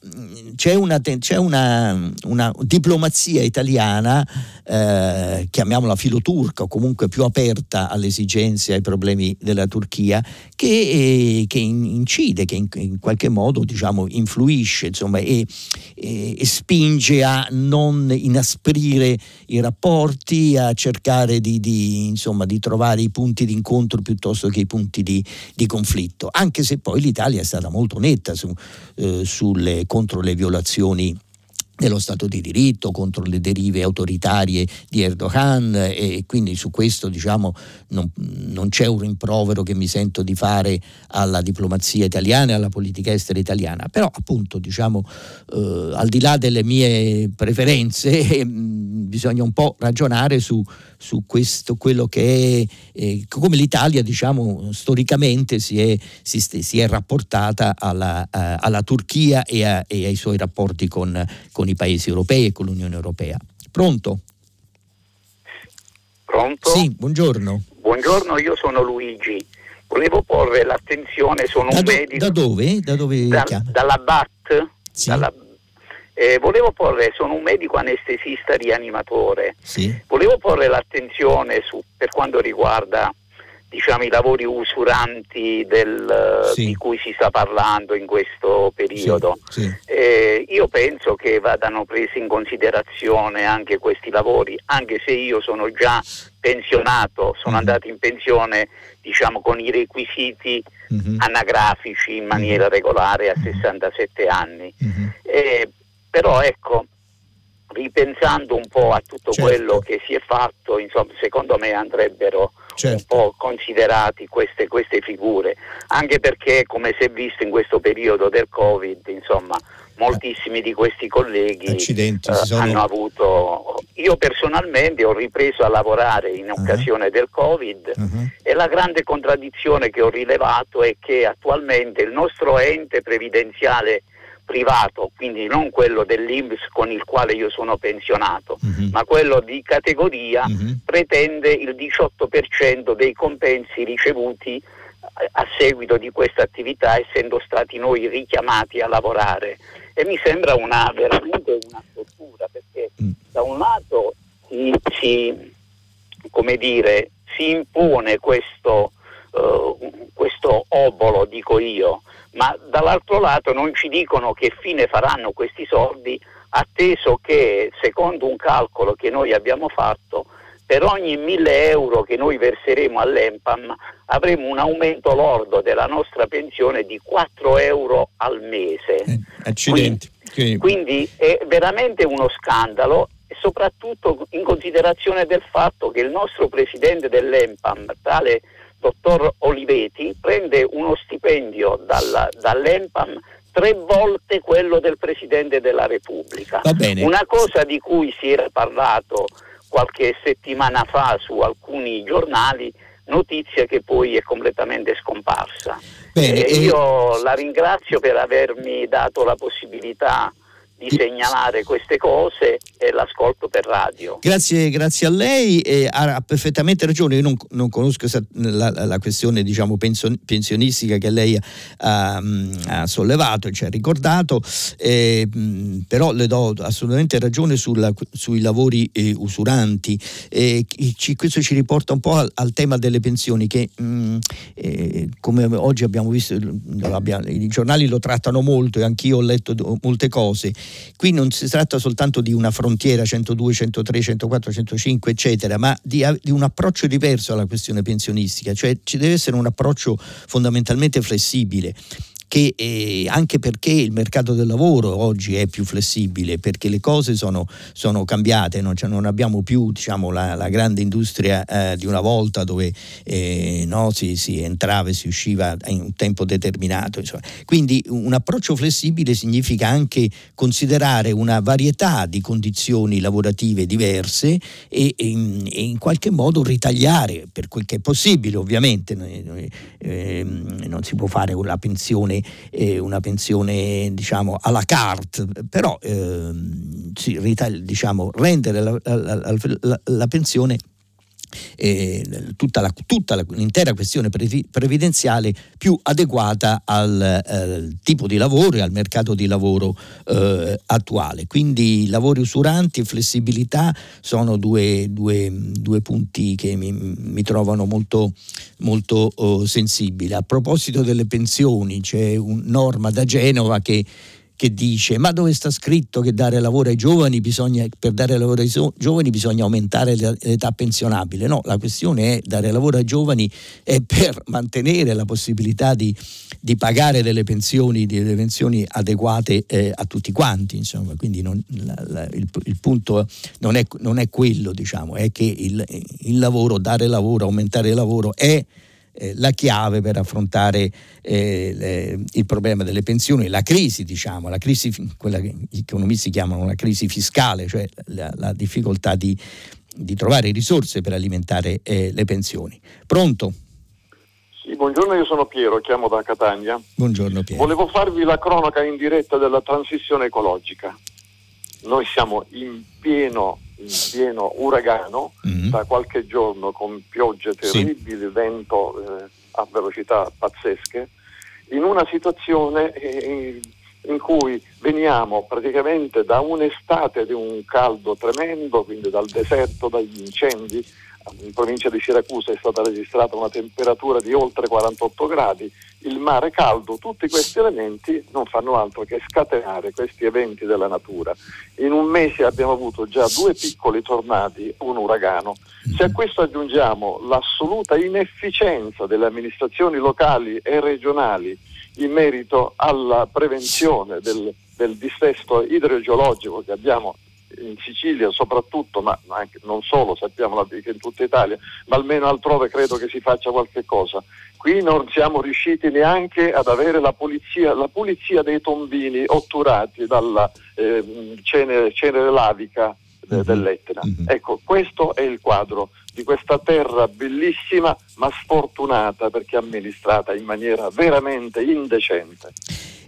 c'è una, c'è una, una diplomazia italiana, eh, chiamiamola filoturca o comunque più aperta alle esigenze ai problemi della Turchia, che, eh, che incide, che in, in qualche modo diciamo, influisce insomma, e, e, e, spinge a non inasprire i rapporti, a cercare di, di, insomma, di trovare i punti di incontro piuttosto che i punti di, di conflitto, anche se poi l'Italia è stata molto netta su, eh, sulle, contro le violazioni dello Stato di diritto, contro le derive autoritarie di Erdogan e quindi su questo diciamo, non, non, c'è un rimprovero che mi sento di fare alla diplomazia italiana e alla politica estera italiana, però appunto diciamo, eh, al di là delle mie preferenze eh, bisogna un po' ragionare su, su questo, quello che è, eh, come l'Italia diciamo, storicamente si è, si, si è rapportata alla, uh, alla Turchia e, a, e, ai suoi rapporti con, con i paesi europei e con l'Unione Europea. Pronto? Pronto? Sì, buongiorno. Buongiorno, io sono Luigi. Volevo porre l'attenzione, sono da un do, medico. Da dove? Da dove da, dalla BAT. Sì. Dalla, eh, volevo porre, sono un medico anestesista rianimatore. Sì. Volevo porre l'attenzione su, per quanto riguarda diciamo, i lavori usuranti del, sì. di cui si sta parlando in questo periodo. Sì, sì. Eh, io penso che vadano presi in considerazione anche questi lavori, anche se io sono già pensionato, sono mm-hmm. andato in pensione diciamo, con i requisiti mm-hmm. anagrafici in maniera mm-hmm. regolare a 67 anni. Eh, però ecco, ripensando un po' a tutto certo. quello che si è fatto, insomma, secondo me andrebbero certo. un po' considerati queste, queste, figure, anche perché come si è visto in questo periodo del Covid, insomma, moltissimi di questi colleghi eh, sono... hanno avuto... Io personalmente ho ripreso a lavorare in uh-huh. occasione uh-huh. del Covid uh-huh. e la grande contraddizione che ho rilevato è che attualmente il nostro ente previdenziale privato, quindi non quello dell'Inps con il quale io sono pensionato, uh-huh. ma quello di categoria, uh-huh. pretende il 18% dei compensi ricevuti a seguito di questa attività, essendo stati noi richiamati a lavorare. E mi sembra una, veramente una tortura, perché uh-huh. da un lato si, si, come dire, si impone questo, uh, questo obolo, dico io, ma dall'altro lato non ci dicono che fine faranno questi soldi, atteso che secondo un calcolo che noi abbiamo fatto, per ogni 1000 euro che noi verseremo all'Empam avremo un aumento lordo della nostra pensione di 4 euro al mese. Eh, accidenti. Quindi, quindi è veramente uno scandalo soprattutto in considerazione del fatto che il nostro presidente dell'Empam, tale dottor Oliveti prende uno stipendio dalla, dall'Empam tre volte quello del Presidente della Repubblica. Una cosa di cui si era parlato qualche settimana fa su alcuni giornali, notizia che poi è completamente scomparsa. Bene, eh, io la ringrazio per avermi dato la possibilità di segnalare queste cose e l'ascolto per radio. Grazie, grazie a lei, eh, ha perfettamente ragione, io non, non conosco la, la, questione diciamo, pensionistica che lei ha, ha sollevato e ci ha ricordato, eh, però le do assolutamente ragione sulla, sui lavori eh, usuranti. Ci, questo ci riporta un po' al, al tema delle pensioni che mh, eh, come oggi abbiamo visto, abbiamo, i giornali lo trattano molto e anch'io ho letto molte cose qui non si tratta soltanto di una frontiera 102, 103, 104, 105 eccetera, ma di, di un approccio diverso alla questione pensionistica, cioè ci deve essere un approccio fondamentalmente flessibile che eh, anche perché il mercato del lavoro oggi è più flessibile, perché le cose sono, sono cambiate, non, cioè non, abbiamo più diciamo, la, la, grande industria eh, di una volta dove eh, no, si, si, entrava e si usciva in un tempo determinato. Insomma. Quindi un approccio flessibile significa anche considerare una varietà di condizioni lavorative diverse e, e, in, e in, qualche modo ritagliare per quel che è possibile, ovviamente. Ehm, non si può fare con la pensione eh, una pensione diciamo alla carte, però eh, sì, diciamo, rendere la, la, la, la pensione tutta, la, tutta la, l'intera questione previdenziale più adeguata al eh, tipo di lavoro e al mercato di lavoro eh, attuale. Quindi lavori usuranti e flessibilità sono due, due, due punti che mi, mi trovano molto, molto oh, sensibili. A proposito delle pensioni, c'è una norma da Genova che che dice ma dove sta scritto che dare bisogna, per dare lavoro ai giovani bisogna aumentare l'età pensionabile? No, la questione è dare lavoro ai giovani è per mantenere la possibilità di, di pagare delle pensioni, delle pensioni adeguate eh, a tutti quanti, insomma, quindi non, la, la, il, il, punto non è, non è, quello, diciamo, è che il, il lavoro, dare lavoro, aumentare il lavoro è eh, la chiave per affrontare eh, le, il problema delle pensioni, la crisi, diciamo, la crisi, quella che gli economisti chiamano la crisi fiscale, cioè la, la difficoltà di, di, trovare risorse per alimentare eh, le pensioni. Pronto? Sì, buongiorno, io sono Piero, chiamo da Catania. Buongiorno Piero. Volevo farvi la cronaca in diretta della transizione ecologica. Noi siamo in pieno in pieno uragano mm-hmm. da qualche giorno con piogge terribili, sì. vento eh, a velocità pazzesche, in una situazione eh, in cui veniamo praticamente da un'estate di un caldo tremendo, quindi dal deserto, dagli incendi, in provincia di Siracusa è stata registrata una temperatura di oltre 48 gradi, il mare caldo, tutti questi elementi non fanno altro che scatenare questi eventi della natura. In un mese abbiamo avuto già due piccoli tornadi, un uragano. Se a questo aggiungiamo l'assoluta inefficienza delle amministrazioni locali e regionali in merito alla prevenzione del, del dissesto idrogeologico che abbiamo in Sicilia soprattutto, ma anche, non solo, sappiamo che in tutta Italia, ma almeno altrove credo che si faccia qualche cosa. Qui non siamo riusciti neanche ad avere la pulizia, la pulizia dei tombini otturati dalla eh, cenere, cenere, lavica mm-hmm. dell'Etna. Mm-hmm. Ecco, questo è il quadro di questa terra bellissima ma sfortunata perché amministrata in maniera veramente indecente.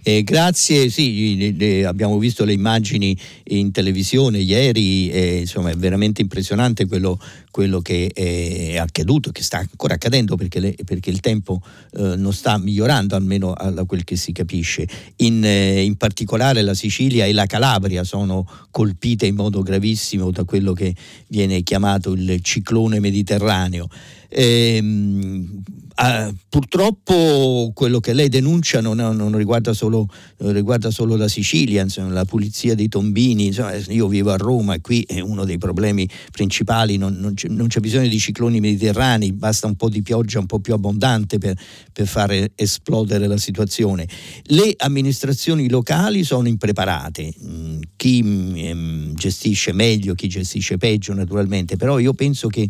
Eh, grazie, sì, le, le, abbiamo visto le immagini in televisione ieri, eh, insomma è veramente impressionante quello, quello, che è accaduto, che sta ancora accadendo perché, le, perché il tempo eh, non sta migliorando, almeno da quel che si capisce. In, eh, in, particolare la Sicilia e la Calabria sono colpite in modo gravissimo da quello che viene chiamato il ciclone mediterraneo. Ehm, Uh, purtroppo quello che lei denuncia non, non riguarda, solo, riguarda, solo, la Sicilia, insomma, la pulizia dei tombini, insomma, io vivo a Roma e qui è uno dei problemi principali, non, non, c'è, non, c'è, bisogno di cicloni mediterranei, basta un po' di pioggia un po' più abbondante per, per fare esplodere la situazione. Le amministrazioni locali sono impreparate, mm, chi mm, gestisce meglio, chi gestisce peggio naturalmente, però io penso che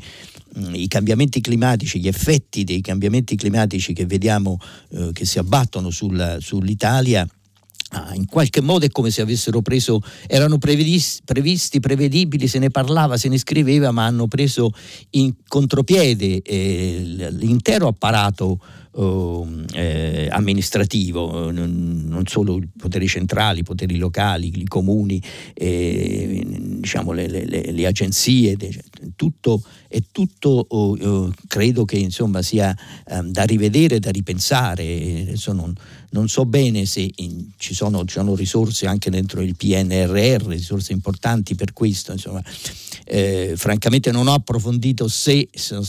i cambiamenti climatici, gli effetti dei cambiamenti climatici che vediamo eh, che si abbattono sul, sull'Italia Ah, in qualche modo è come se avessero preso, erano previsti, prevedibili, se ne parlava, se ne scriveva, ma hanno preso in contropiede eh, l'intero apparato eh, amministrativo, non, solo i poteri centrali, i poteri locali, i comuni, eh, diciamo le, le, le, agenzie, tutto, è tutto oh, oh, credo che insomma sia um, da rivedere, da ripensare. Non, non so bene se in, ci, sono, ci, sono, risorse anche dentro il PNRR, risorse importanti per questo. Eh, francamente non ho approfondito se, se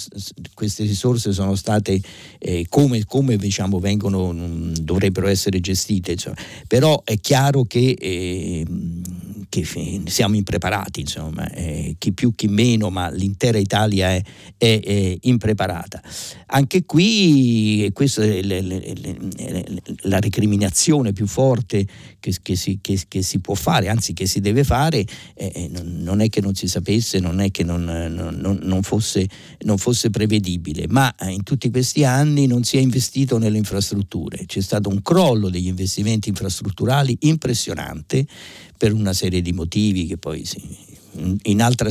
queste risorse sono state, eh, come come, come diciamo, vengono, dovrebbero essere gestite. Insomma. Però è chiaro che eh, che siamo impreparati, insomma, eh, chi più chi meno, ma l'intera Italia è, è, è impreparata. Anche qui questa è le, le, le, la recriminazione più forte che, che, si, che, si, può fare, anzi che si deve fare, eh, eh non è che non si sapesse, non è che non, non, non, fosse, non fosse prevedibile, ma in tutti questi anni non si è investito nelle infrastrutture, c'è stato un crollo degli investimenti infrastrutturali impressionante per una serie di motivi che poi sì, in, altra,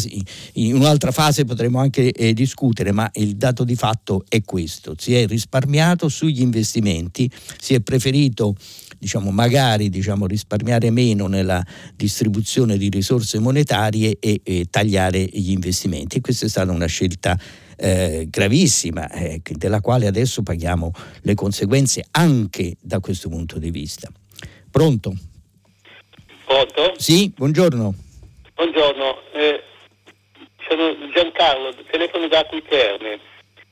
in, un'altra fase potremo anche eh, discutere, ma il dato di fatto è questo, si è risparmiato sugli investimenti, si è preferito diciamo, magari diciamo, risparmiare meno nella distribuzione di risorse monetarie e, e tagliare gli investimenti. E questa è stata una scelta eh, gravissima, eh, della quale adesso paghiamo le conseguenze anche da questo punto di vista. Pronto? Pronto? Sì, buongiorno. Buongiorno, eh, sono Giancarlo, telefono da Terme.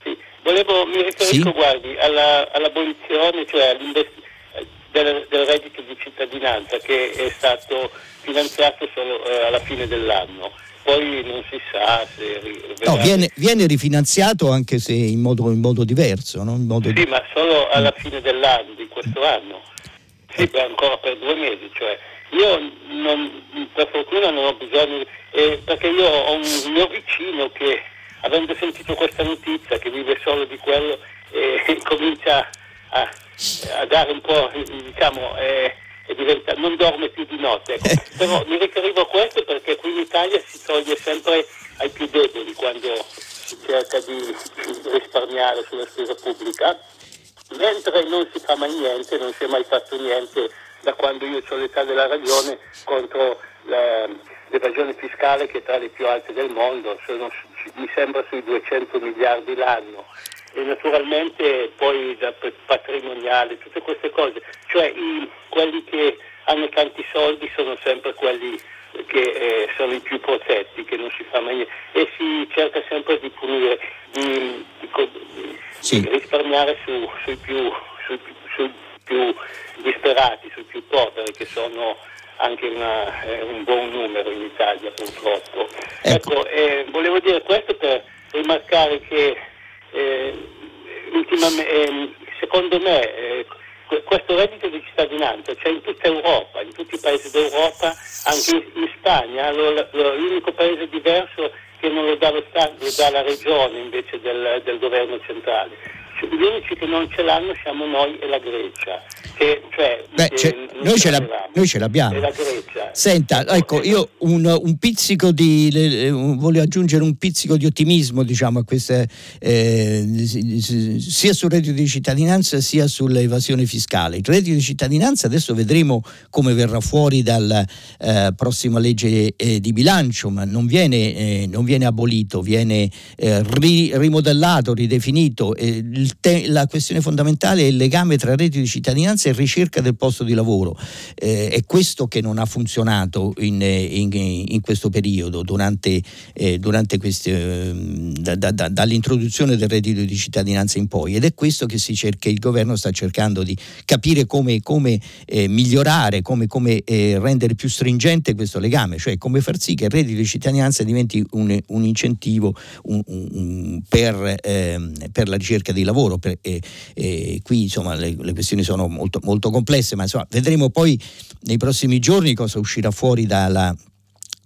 Sì. Volevo, mi riferisco, sì? guardi, alla, all'abolizione, cioè del, del, reddito di cittadinanza che è stato finanziato solo eh, alla fine dell'anno. Poi non si sa se... No, viene, viene, rifinanziato anche se in modo, in modo diverso. No? In modo sì, di... ma solo alla fine dell'anno, di questo anno. Sì, eh. ancora per due mesi, cioè io non, per fortuna non ho bisogno, eh, perché io ho un mio vicino che avendo sentito questa notizia, che vive solo di quello, eh, comincia a, a, dare un po', diciamo, eh, diventa, non dorme più di notte. Ecco. Eh. Però mi riferivo a questo perché qui in Italia si toglie sempre ai più deboli quando si cerca di risparmiare sulla spesa pubblica, mentre non si fa mai niente, non si è mai fatto niente da quando io ho l'età della ragione contro la, l'evasione fiscale che è tra le più alte del mondo, sono, mi sembra sui 200 miliardi l'anno e naturalmente poi da patrimoniale, tutte queste cose, cioè i, quelli che hanno tanti soldi sono sempre quelli che eh, sono i più protetti, che non si fa mai niente e si cerca sempre di punire, di, di, di, sì. risparmiare su, sui più, sui, sui più disperati, sui più poveri, che sono anche una, eh, un buon numero in Italia purtroppo. Ecco, ecco eh, volevo dire questo per rimarcare che ehm, secondo me eh, questo reddito di cittadinanza c'è in tutta Europa, in tutti i paesi d'Europa, anche in, Spagna, l'unico paese diverso che non lo dà lo Stato, lo dà la regione invece del, del governo centrale. Cioè, gli unici che non ce l'hanno siamo noi e la Grecia. Che, cioè, Beh, noi, ce noi, ce l'abbiamo. Senta, ecco, io un, un pizzico di, le, voglio aggiungere un pizzico di ottimismo diciamo, a queste, eh, sia sul reddito di cittadinanza sia sull'evasione fiscale. Il reddito di cittadinanza adesso vedremo come verrà fuori dalla eh, prossima legge eh, di bilancio, ma non viene, eh, non viene abolito, viene eh, ri, rimodellato, ridefinito. Te, la questione fondamentale è il legame tra reddito di cittadinanza e ricerca del posto di lavoro. Eh, è questo che non ha funzionato in, in, in questo periodo, durante, eh, durante questi, eh, da, da, dall'introduzione del reddito di cittadinanza in poi ed è questo che cerca, il governo sta cercando di capire come, come eh, migliorare, come, come eh, rendere più stringente questo legame, cioè come far sì che il reddito di cittadinanza diventi un, un incentivo un, un, per, ehm, per, la ricerca di lavoro. Per, qui insomma le, le questioni sono molto, molto complesse, ma insomma vedremo poi nei prossimi giorni cosa uscirà fuori dalla,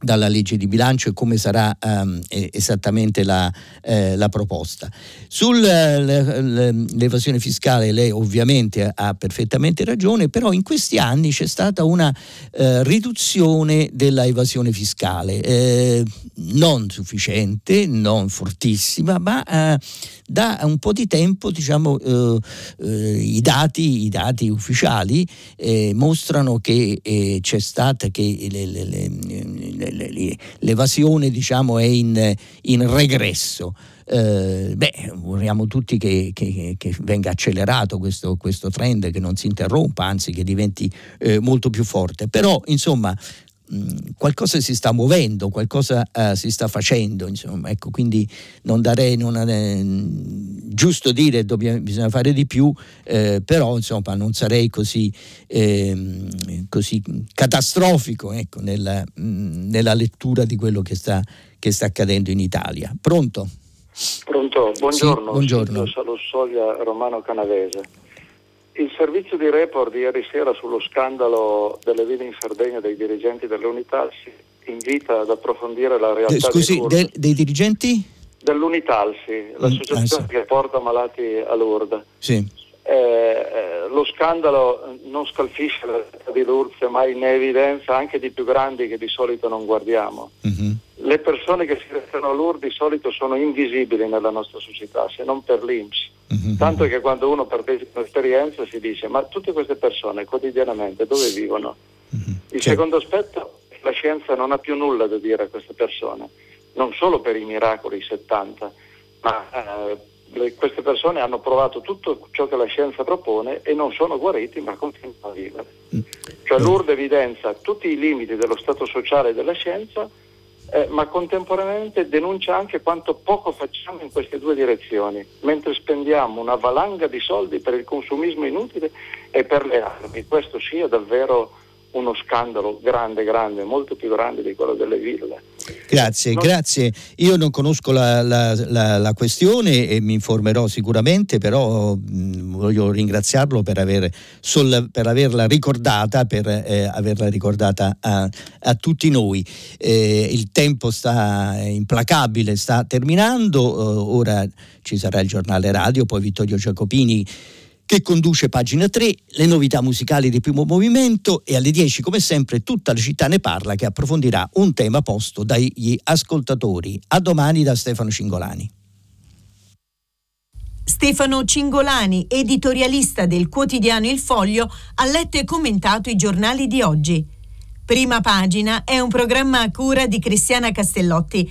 dalla legge di bilancio e come sarà um, esattamente la, eh, la proposta. Sull'evasione fiscale lei ovviamente ha perfettamente ragione, però in questi anni c'è stata una eh, riduzione della evasione fiscale, eh, non sufficiente, non fortissima, ma eh, da un po' di tempo diciamo, eh, eh, i, dati, i, dati, ufficiali mostrano che c'è stata che le, le, le, l'evasione diciamo, è in, in regresso. Eh, beh, vorremmo tutti che, che, che venga accelerato questo, questo, trend, che non si interrompa, anzi che diventi eh, molto più forte. Però, insomma, qualcosa si sta muovendo, qualcosa uh, si sta facendo, insomma, ecco, quindi non darei, non è giusto dire che bisogna fare di più, eh, però insomma non sarei così, eh, così catastrofico ecco, nella, mh, nella, lettura di quello che sta, che sta accadendo in Italia. Pronto? Pronto, buongiorno. Sì, buongiorno. Sono Soglia Romano Canavese. Il servizio di report di ieri sera sullo scandalo delle ville in Sardegna dei dirigenti dell'Unità si invita ad approfondire la realtà. Scusi, del, dei dirigenti? Dell'Unitalsi, l'associazione mm, ah, sì. che porta malati a Lourdes. Sì. Eh, eh, lo scandalo non scalfisce la realtà di Lourdes, ma in evidenza anche di più grandi che di solito non guardiamo. Mm-hmm. Le persone che si restano a Lourdes di solito sono invisibili nella nostra società, se non per l'Inps. Mm-hmm. Tanto che quando uno partecipa all'esperienza si dice ma tutte queste persone quotidianamente dove vivono? Mm-hmm. Il certo. secondo aspetto è che la scienza non ha più nulla da dire a queste persone, non solo per i miracoli 70, ma eh, le, queste persone hanno provato tutto ciò che la scienza propone e non sono guariti ma continuano a vivere. Mm. Cioè l'URD evidenza tutti i limiti dello stato sociale della scienza eh, ma contemporaneamente denuncia anche quanto poco facciamo in queste due direzioni, mentre spendiamo una valanga di soldi per il consumismo inutile e per le armi. Questo sia davvero uno scandalo grande, grande, molto più grande di quello delle ville. Grazie, non... grazie. Io non conosco la, la, la, la, questione e mi informerò sicuramente, però mh, voglio ringraziarlo per, aver, sol, per, averla ricordata, per eh, averla ricordata a, a tutti noi. Eh, il tempo sta implacabile, sta terminando, uh, ora ci sarà il giornale radio, poi Vittorio Giacopini che conduce pagina 3, le novità musicali di primo movimento e alle 10 come sempre tutta la città ne parla che approfondirà un tema posto dagli ascoltatori. A domani da Stefano Cingolani. Stefano Cingolani, editorialista del quotidiano Il Foglio, ha letto e commentato i giornali di oggi. Prima pagina è un programma a cura di Cristiana Castellotti